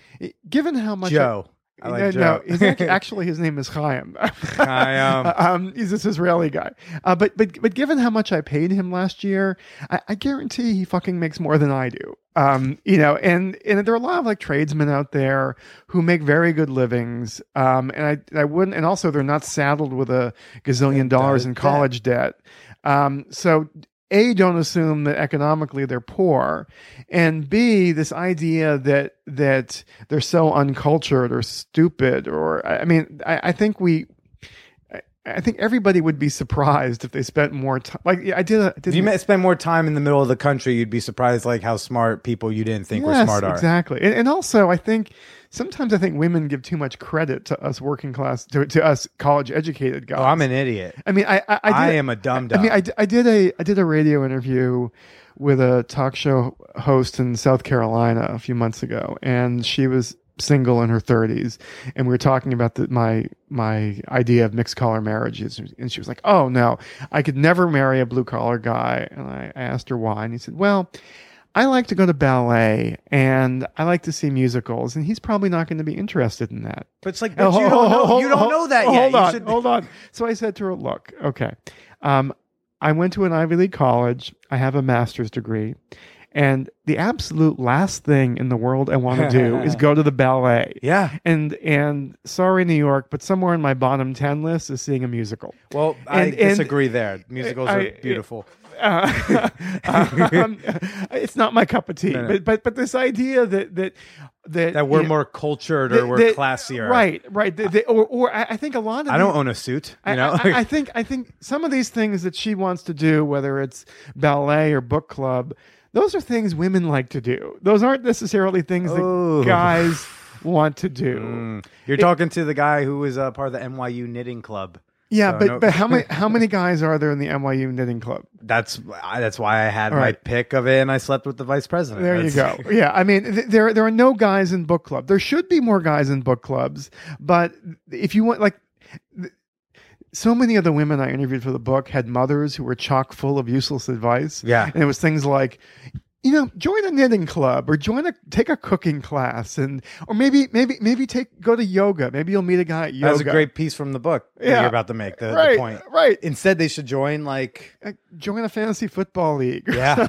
given how much Joe. I no, like no, Joe. his <laughs> actually his name is Chaim. <laughs> Chaim. <laughs> um, he's this Israeli guy. Uh, but but but given how much I paid him last year, I, I guarantee he fucking makes more than I do. Um, you know, and and there are a lot of like tradesmen out there who make very good livings. Um, and I I wouldn't, and also they're not saddled with a gazillion dollars in college debt. Um, so a don't assume that economically they're poor and b this idea that that they're so uncultured or stupid or i mean i, I think we I- think everybody would be surprised if they spent more time. Like I did. A, did If you spend more time in the middle of the country, you'd be surprised like how smart people you didn't think were smart are. Exactly. And, and also, I think sometimes I think women give too much credit to us working class, to, to us college educated guys. Oh, I'm an idiot. I mean, I, I, I, did, I am a dumb I dumb. mean, I, I did a I did a radio interview with a talk show host in South Carolina a few months ago, and she was single in her 30s, and we were talking about the, my my idea of mixed collar marriages, and she was like, "Oh no, I could never marry a blue collar guy." And I, I asked her why, and he said, "Well." I like to go to ballet and I like to see musicals, and he's probably not going to be interested in that. But it's like, Oh, you don't know, ho- you don't know that yet. Hold on, should- hold on. So I said to her, "Look, okay, um, I went to an Ivy League college. I have a master's degree, and the absolute last thing in the world I want to do <laughs> is go to the ballet. Yeah. And and sorry, New York, but somewhere in my bottom ten list is seeing a musical. Well, I And- and- disagree there. Musicals are I- beautiful. <laughs> Uh, um, it's not my cup of tea, No, no. but but but this idea that that that that we're you know, more cultured or that- we're that- classier. right? Right. that- or or I I think a lot of I don't own a suit. I, You know, I, I think I think some of these things that she wants to do, whether it's ballet or book club, those are things women like to do. Those aren't necessarily things Oh. that guys want to do. Mm. you're talking to the guy who was uh, part of the NYU knitting club. Yeah, So but no- but how many <laughs> how many guys are there in the NYU knitting club? That's I, that's why I had All my right. pick of it, and I slept with the vice president. There you go. <laughs> Yeah, I mean, th- there there are no guys in book club. There should be more guys in book clubs, but if you want, like, th- so many of the women I interviewed for the book had mothers who were chock full of useless advice. Yeah. and it was things like. You know, join a knitting club or join a take a cooking class and or maybe maybe maybe take go to yoga. Maybe you'll meet a guy at yoga. That's a great piece from the book that Yeah. you're about to make. The, the right, point. right. Instead, they should join like Join a fantasy football league. <laughs> Yeah.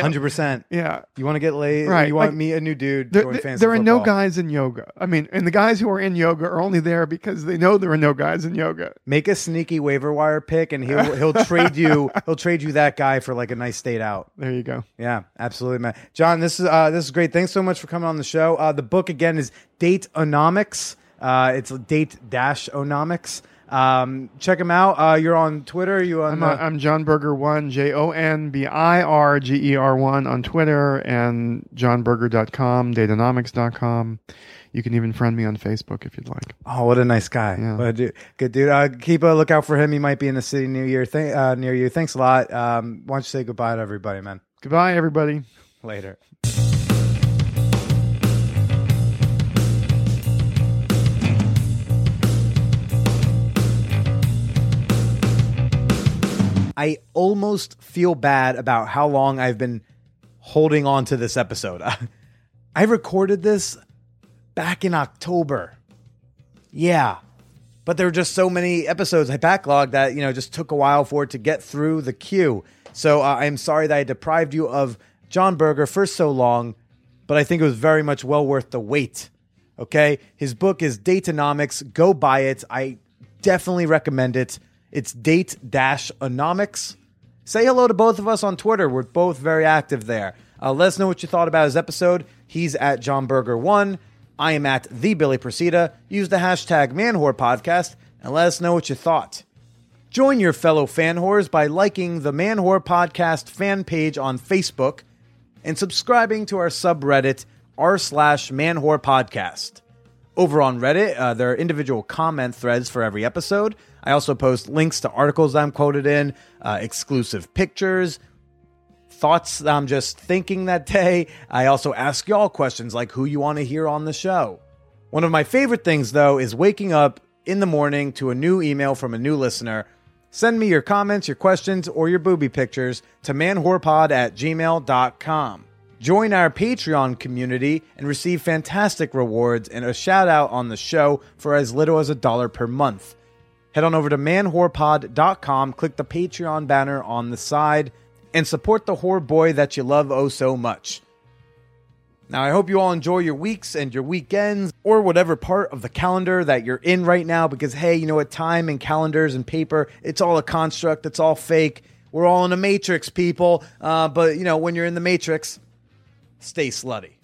hundred percent. yeah. You want to get laid? Right, You want like- to meet a new dude? There, join there- fantasy there are no guys in yoga. I mean, and the guys who are in yoga are only there because they know there are no guys in yoga. Make a sneaky waiver wire pick, and he'll he'll trade you <laughs> he'll trade you that guy for like a nice state out. There you go. Yeah, absolutely, man. Jon, this is uh, this is great. Thanks so much for coming on the show. Uh, the book again is Date Onomics. Uh, it's Date Dash Onomics. Um, check him out. Uh, you're on Twitter. You on? I'm, uh, uh, I'm Jon Birger one J O N B I R G E R one on Twitter and jonbirger.com, dateonomics.com. You can even friend me on Facebook if you'd like. oh, what a nice guy. Yeah. What a dude. Good dude. Uh, keep a lookout for him. He might be in the city near you. Th- uh, near you. Thanks a lot. Um, why don't you say goodbye to everybody, man? Goodbye, everybody. Later. I almost feel bad about how long I've been holding on to this episode. <laughs> I recorded this back in October. Yeah. But there were just so many episodes I backlogged that, you know, just took a while for it to get through the queue. So uh, I'm sorry that I deprived you of Jon Birger for so long, but I think it was very much well worth the wait. Okay? His book is Date-onomics. Go buy it. I definitely recommend it. It's date dash onomics. Say hello to both of us on Twitter. We're both very active there. Uh, let us know what you thought about his episode. He's at Jon Birger1. I am at the Billy Procida. Use the hashtag ManWhore and let us know what you thought. Join your fellow fan whores by liking the Man Whore Podcast fan page on Facebook and subscribing to our subreddit r slash Man Podcast. Over on Reddit, uh, there are individual comment threads for every episode. I also post links to articles I'm quoted in, uh, exclusive pictures, thoughts I'm just thinking that day. I also ask y'all questions like who you want to hear on the show. One of my favorite things, though, is waking up in the morning to a new email from a new listener. Send me your comments, your questions, or your booby pictures to manwhorepod at gmail.com. Join our Patreon community and receive fantastic rewards and a shout out on the show for as little as a dollar per month. Head on over to manwhorepod.com, click the Patreon banner on the side, and support the whore boy that you love oh so much. Now, I hope you all enjoy your weeks and your weekends or whatever part of the calendar that you're in right now because, hey, you know what? Time and calendars and paper, it's all a construct, it's all fake. We're all in a matrix, people. Uh, but, you know, when you're in the matrix, stay slutty.